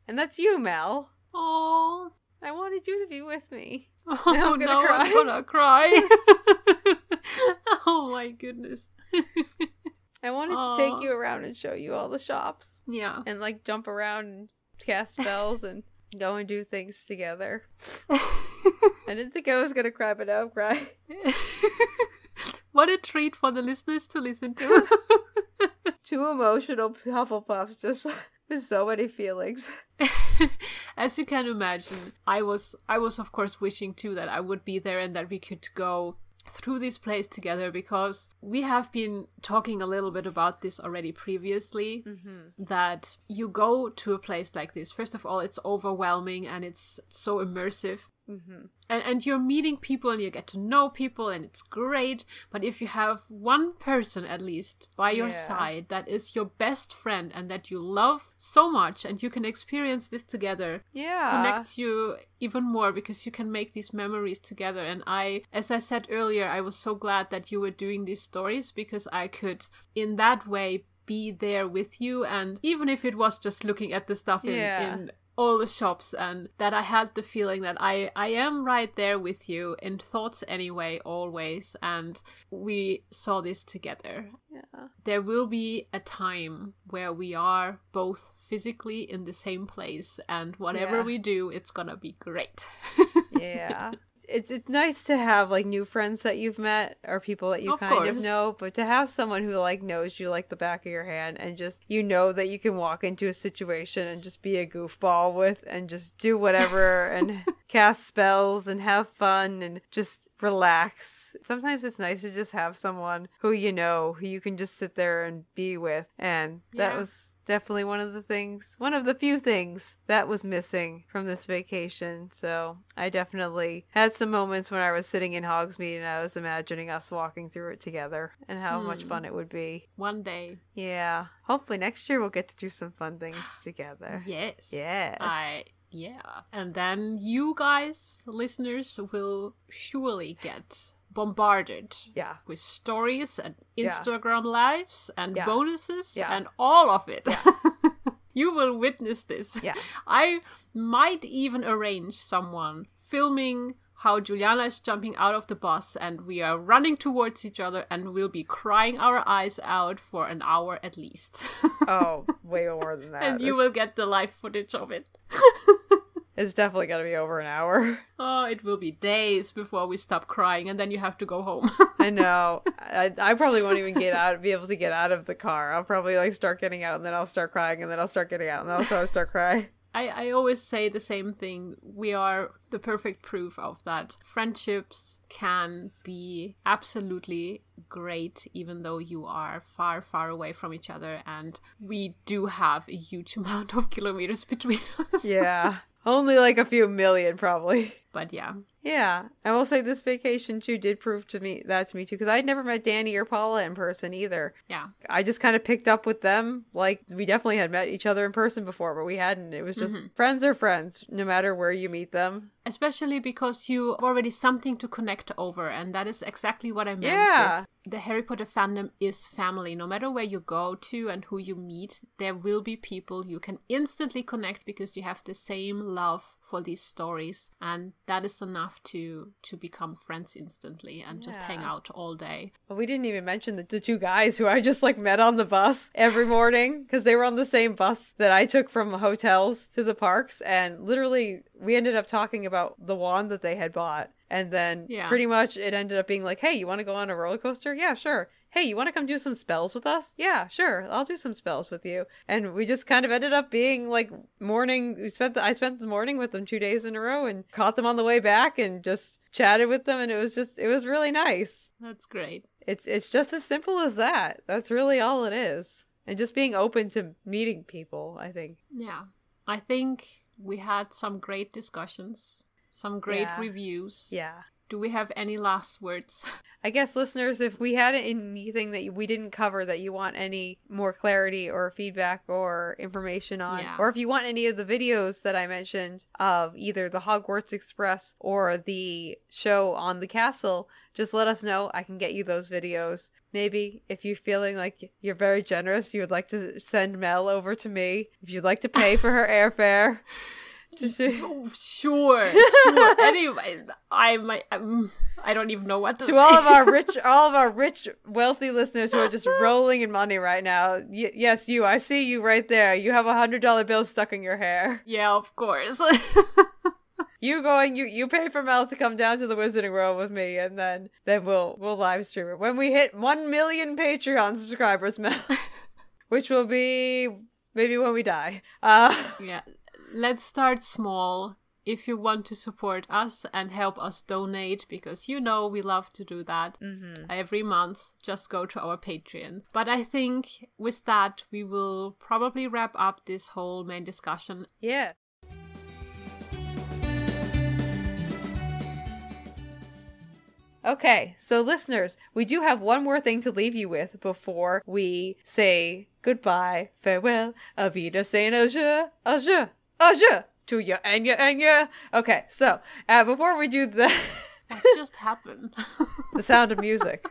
And that's you, Mel. Oh, I wanted you to be with me. Oh, now I'm gonna no, cry. I'm gonna cry. oh my goodness. I wanted Aww. to take you around and show you all the shops. Yeah. And like jump around and cast spells and go and do things together. I didn't think I was gonna cry, but now I'm crying. what a treat for the listeners to listen to. Two emotional Hufflepuffs, just with so many feelings. As you can imagine, I was I was of course wishing too that I would be there and that we could go through this place together because we have been talking a little bit about this already previously mm-hmm. that you go to a place like this first of all it's overwhelming and it's so immersive Mm-hmm. And, and you're meeting people and you get to know people and it's great. But if you have one person at least by your yeah. side that is your best friend and that you love so much and you can experience this together, yeah, connects you even more because you can make these memories together. And I, as I said earlier, I was so glad that you were doing these stories because I could, in that way, be there with you and even if it was just looking at the stuff in, yeah. in all the shops and that I had the feeling that I I am right there with you in thoughts anyway always and we saw this together. Yeah. There will be a time where we are both physically in the same place and whatever yeah. we do it's going to be great. yeah it's it's nice to have like new friends that you've met or people that you of kind course. of know, but to have someone who like knows you like the back of your hand and just you know that you can walk into a situation and just be a goofball with and just do whatever and cast spells and have fun and just relax. Sometimes it's nice to just have someone who you know who you can just sit there and be with and that was definitely one of the things, one of the few things that was missing from this vacation. So I definitely had some moments when I was sitting in Hogsmeade and I was imagining us walking through it together and how hmm. much fun it would be. One day. Yeah. Hopefully next year we'll get to do some fun things together. Yes. Yeah. I yeah. And then you guys, listeners, will surely get bombarded yeah. with stories and Instagram yeah. lives and yeah. bonuses and all of it. you will witness this. Yeah. I might even arrange someone filming how Juliana is jumping out of the bus and we are running towards each other and we'll be crying our eyes out for an hour at least. oh, way more than that. and you will get the live footage of it. It's definitely going to be over an hour. Oh, it will be days before we stop crying, and then you have to go home. I know. I, I probably won't even get out, be able to get out of the car. I'll probably like start getting out, and then I'll start crying, and then I'll start getting out, and then I'll start, start crying. I, I always say the same thing. We are the perfect proof of that. Friendships can be absolutely great, even though you are far, far away from each other. And we do have a huge amount of kilometers between us. Yeah. Only like a few million, probably. But yeah. Yeah. I will say this vacation too did prove to me that to me too, because I'd never met Danny or Paula in person either. Yeah. I just kind of picked up with them. Like we definitely had met each other in person before, but we hadn't. It was just mm-hmm. friends are friends, no matter where you meet them. Especially because you already something to connect over, and that is exactly what I meant. Yeah. The Harry Potter fandom is family. No matter where you go to and who you meet, there will be people you can instantly connect because you have the same love for these stories and that is enough to to become friends instantly and yeah. just hang out all day well, we didn't even mention the, the two guys who i just like met on the bus every morning because they were on the same bus that i took from hotels to the parks and literally we ended up talking about the wand that they had bought and then yeah. pretty much it ended up being like hey you want to go on a roller coaster yeah sure hey, you want to come do some spells with us? Yeah, sure. I'll do some spells with you. And we just kind of ended up being like morning. We spent the, I spent the morning with them two days in a row and caught them on the way back and just chatted with them. And it was just, it was really nice. That's great. It's, it's just as simple as that. That's really all it is. And just being open to meeting people, I think. Yeah. I think we had some great discussions, some great yeah. reviews. Yeah do we have any last words? I guess listeners, if we had anything that we didn't cover that you want any more clarity or feedback or information on, yeah. or if you want any of the videos that I mentioned of either the Hogwarts Express or the show on the castle, just let us know. I can get you those videos. Maybe if you're feeling like you're very generous, you would like to send Mel over to me. If you'd like to pay for her airfare. Oh, sure, sure. anyway, I might. Um, I don't even know what to, to all of our rich, all of our rich, wealthy listeners who are just rolling in money right now. Y- yes, you. I see you right there. You have a hundred dollar bill stuck in your hair. Yeah, of course. you going, you you pay for Mel to come down to the Wizarding World with me, and then then we'll we'll live stream it when we hit one million Patreon subscribers, Mel, which will be maybe when we die. Uh, yeah, let's start small if you want to support us and help us donate, because you know we love to do that mm-hmm. every month, just go to our Patreon. But I think with that, we will probably wrap up this whole main discussion. Yeah. Okay, so listeners, we do have one more thing to leave you with before we say goodbye, farewell, avida, saint adieu, adieu, adieu to you and you and you. Okay, so uh, before we do that, what just happened? the sound of music.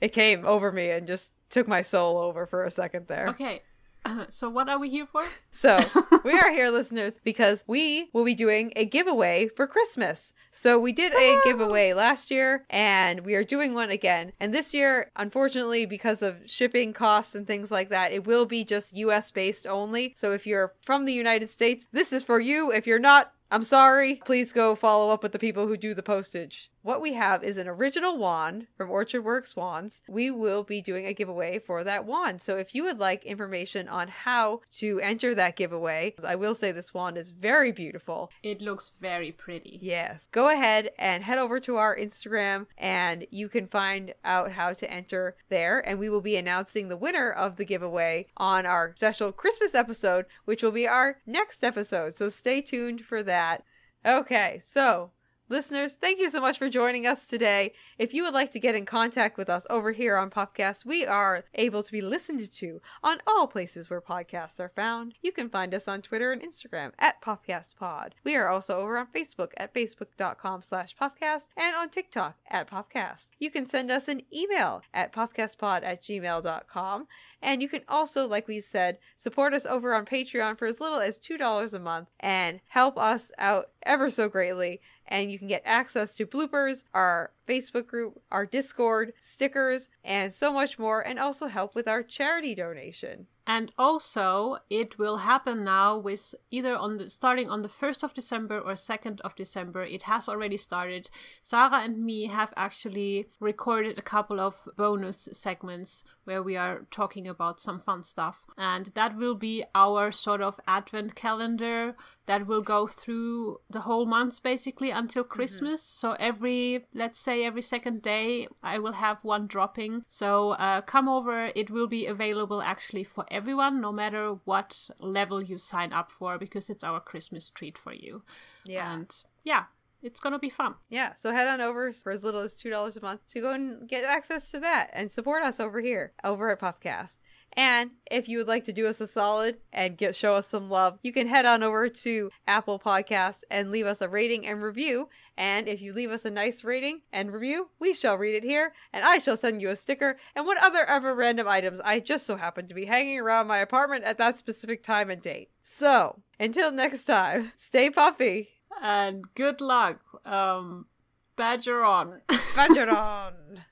it came over me and just took my soul over for a second there. Okay, so what are we here for? So we are here, listeners, because we will be doing a giveaway for Christmas. So we did a giveaway last year, and we are doing one again. And this year, unfortunately, because of shipping costs and things like that, it will be just U.S. based only. So if you're from the United States, this is for you. If you're not, I'm sorry. Please go follow up with the people who do the postage. What we have is an original wand from Orchard Works Wands. We will be doing a giveaway for that wand. So if you would like information on how to enter that giveaway, I will say this wand is very beautiful. It looks very pretty. Yes. Go ahead and head over to our Instagram and you can find out how to enter there. And we will be announcing the winner of the giveaway on our special Christmas episode, which will be our next episode. So stay tuned for that. Okay, so Listeners, thank you so much for joining us today. If you would like to get in contact with us over here on Puffcast, we are able to be listened to on all places where podcasts are found. You can find us on Twitter and Instagram at PuffcastPod. We are also over on Facebook at facebook.com slash puffcast and on TikTok at puffcast. You can send us an email at puffcastpod at gmail.com. And you can also, like we said, support us over on Patreon for as little as $2 a month and help us out ever so greatly and you can get access to bloopers, our Facebook group, our Discord, stickers, and so much more, and also help with our charity donation. And also, it will happen now with either on the starting on the 1st of December or 2nd of December. It has already started. Sarah and me have actually recorded a couple of bonus segments where we are talking about some fun stuff. And that will be our sort of advent calendar that will go through the whole months basically until mm-hmm. Christmas. Mm-hmm. So every, let's say, every second day, I will have one dropping. So uh, come over. It will be available actually for everyone, no matter what level you sign up for, because it's our Christmas treat for you. Yeah. And yeah, it's gonna be fun. Yeah, so head on over for as little as two dollars a month to go and get access to that and support us over here over at Puffcast. And if you would like to do us a solid and get show us some love, you can head on over to Apple Podcasts and leave us a rating and review. And if you leave us a nice rating and review, we shall read it here, and I shall send you a sticker and what other ever random items I just so happen to be hanging around my apartment at that specific time and date. So, until next time, stay puffy. And good luck. Um, badger on. badger on.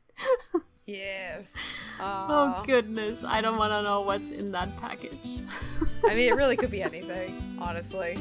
Yes. Oh goodness, I don't want to know what's in that package. I mean, it really could be anything, honestly.